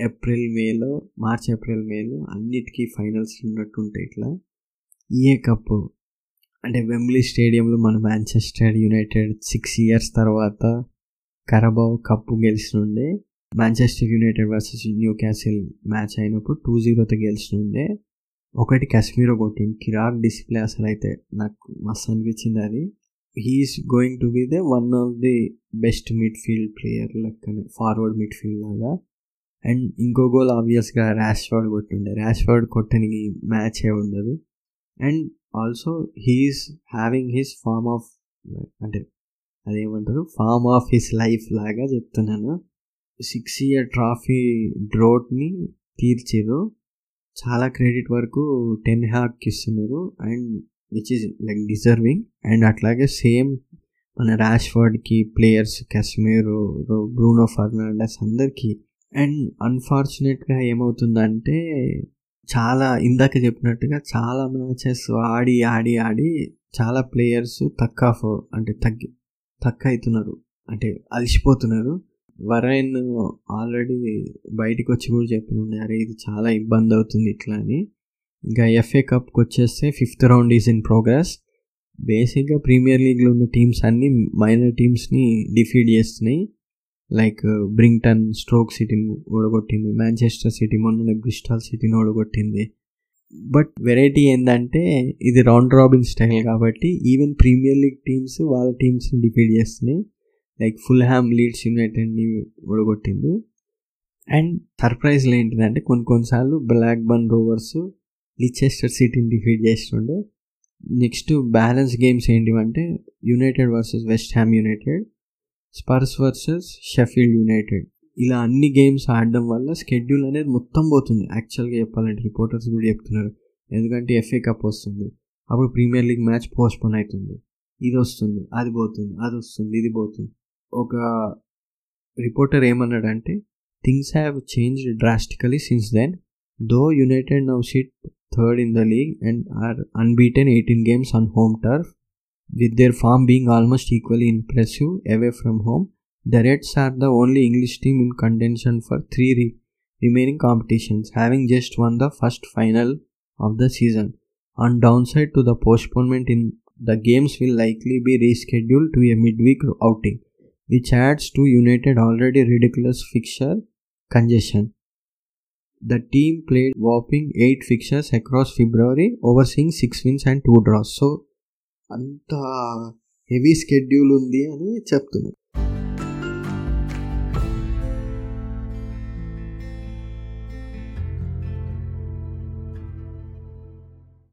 [SPEAKER 1] April మేలో మార్చ్ ఏప్రిల్ మేలో అన్నిటికీ ఫైనల్స్ ఉన్నట్టు ఉంటాయి ఇట్లా. ఏ కప్ అంటే వెంబ్లీ స్టేడియంలో మన మాంచెస్టర్ యునైటెడ్ సిక్స్ ఇయర్స్ తర్వాత Carabao cup గెలిచినుండే. Manchester United versus Newcastle match అయినప్పుడు టూ జీరోతో గెలిచినుండే. ఒకటి కాశ్మీర్ ఒకటి కిరాక్ డిస్ప్లే అసలు అయితే నాకు మస్తు అనిపించింది అది. He's going to be the one of the best midfield player లెక్కనే ఫార్వర్డ్ మిడ్ ఫీల్డ్ లాగా. అండ్ ఇంకో గోల్ ఆబ్వియస్గా ర్యాష్ వర్డ్ కొట్టిండే. ర్యాష్ వర్డ్ కొట్టడానికి మ్యాచ్ ఏ ఉండదు. And also he's having his form of అంటే అదేమంటారు? ఫార్మ్ ఆఫ్ హిస్ లైఫ్ లాగా చెప్తున్నాను. సిక్స్ ఇయర్ ట్రాఫీ డ్రోట్ని తీర్చిరు చాలా క్రెడిట్ వరకు టెన్ హ్యాక్ ఇస్తున్నారు. And which is like deserving. And అట్లాగే సేమ్ మన ర్యాష్ఫర్డ్కి ప్లేయర్స్ కశ్మీర్ బ్రూనో ఫర్నాండస్ అందరికీ. అండ్ అన్ఫార్చునేట్గా ఏమవుతుందంటే చాలా ఇందాక చెప్పినట్టుగా చాలా మ్యాచెస్ ఆడి ఆడి ఆడి చాలా ప్లేయర్స్ తక్కువ అంటే తగ్గి తక్కువ అవుతున్నారు. అంటే అలసిపోతున్నారు. వరైన్ ఆల్రెడీ బయటికి వచ్చి కూడా చెప్పినుండే అరే ఇది చాలా ఇబ్బంది అవుతుంది ఇట్లా అని. ఇంకా ఎఫ్ఏ కప్కి వచ్చేస్తే fifth round is in progress. బేసిక్గా ప్రీమియర్ లీగ్లో ఉన్న టీమ్స్ అన్నీ మైనర్ టీమ్స్ని డిఫీట్ చేస్తున్నాయి. లైక్ బ్రింగ్టన్ స్ట్రోక్ సిటీని ఓడగొట్టింది మాంచెస్టర్ సిటీ మొన్న బ్రిస్టాల్ సిటీని ఓడగొట్టింది. బట్ వెరైటీ ఏంటంటే ఇది రౌండ్ రాబిన్ స్టైల్ కాబట్టి ఈవెన్ ప్రీమియర్ లీగ్ టీమ్స్ వాళ్ళ టీమ్స్ని డిఫీట్ చేస్తున్నాయి. లైక్ ఫుల్ హ్యామ్ లీడ్స్ యునైటెడ్ని ఓడగొట్టింది. అండ్ సర్ప్రైజ్లు ఏంటిదంటే కొన్ని కొన్నిసార్లు బ్లాక్ బన్ రోవర్స్ లిచెస్టర్ సిటీని డిఫీట్ చేస్తుండే. Next balance games ఏంటివంటే United versus West Ham United Spurs versus Sheffield United ఇలా అన్ని గేమ్స్ ఆడడం వల్ల స్కెడ్యూల్ అనేది మొత్తం పోతుంది. యాక్చువల్గా చెప్పాలంటే రిపోర్టర్స్ కూడా చెప్తున్నారు. ఎందుకంటే ఎఫ్ఏ కప్ వస్తుంది. అప్పుడు ప్రీమియర్ లీగ్ మ్యాచ్ పోస్ట్పోన్ అవుతుంది. ఇది వస్తుంది అది పోతుంది అది వస్తుంది ఇది పోతుంది. ఒక రిపోర్టర్ ఏమన్నాడంటే things have change drastically since then though United now sit third in the league and are unbeaten eighteen games on home turf with their form being almost equally impressive away from home. The Reds are the only English team in contention for three re- remaining competitions, having just won the first final of the season. On downside to the postponement in the games will likely be rescheduled to a midweek outing, Which adds to United already ridiculous fixture congestion the team played whopping eight fixtures across February over sing six wins and two draws so అంత heavy schedule ఉంది అని చెప్తున్నారు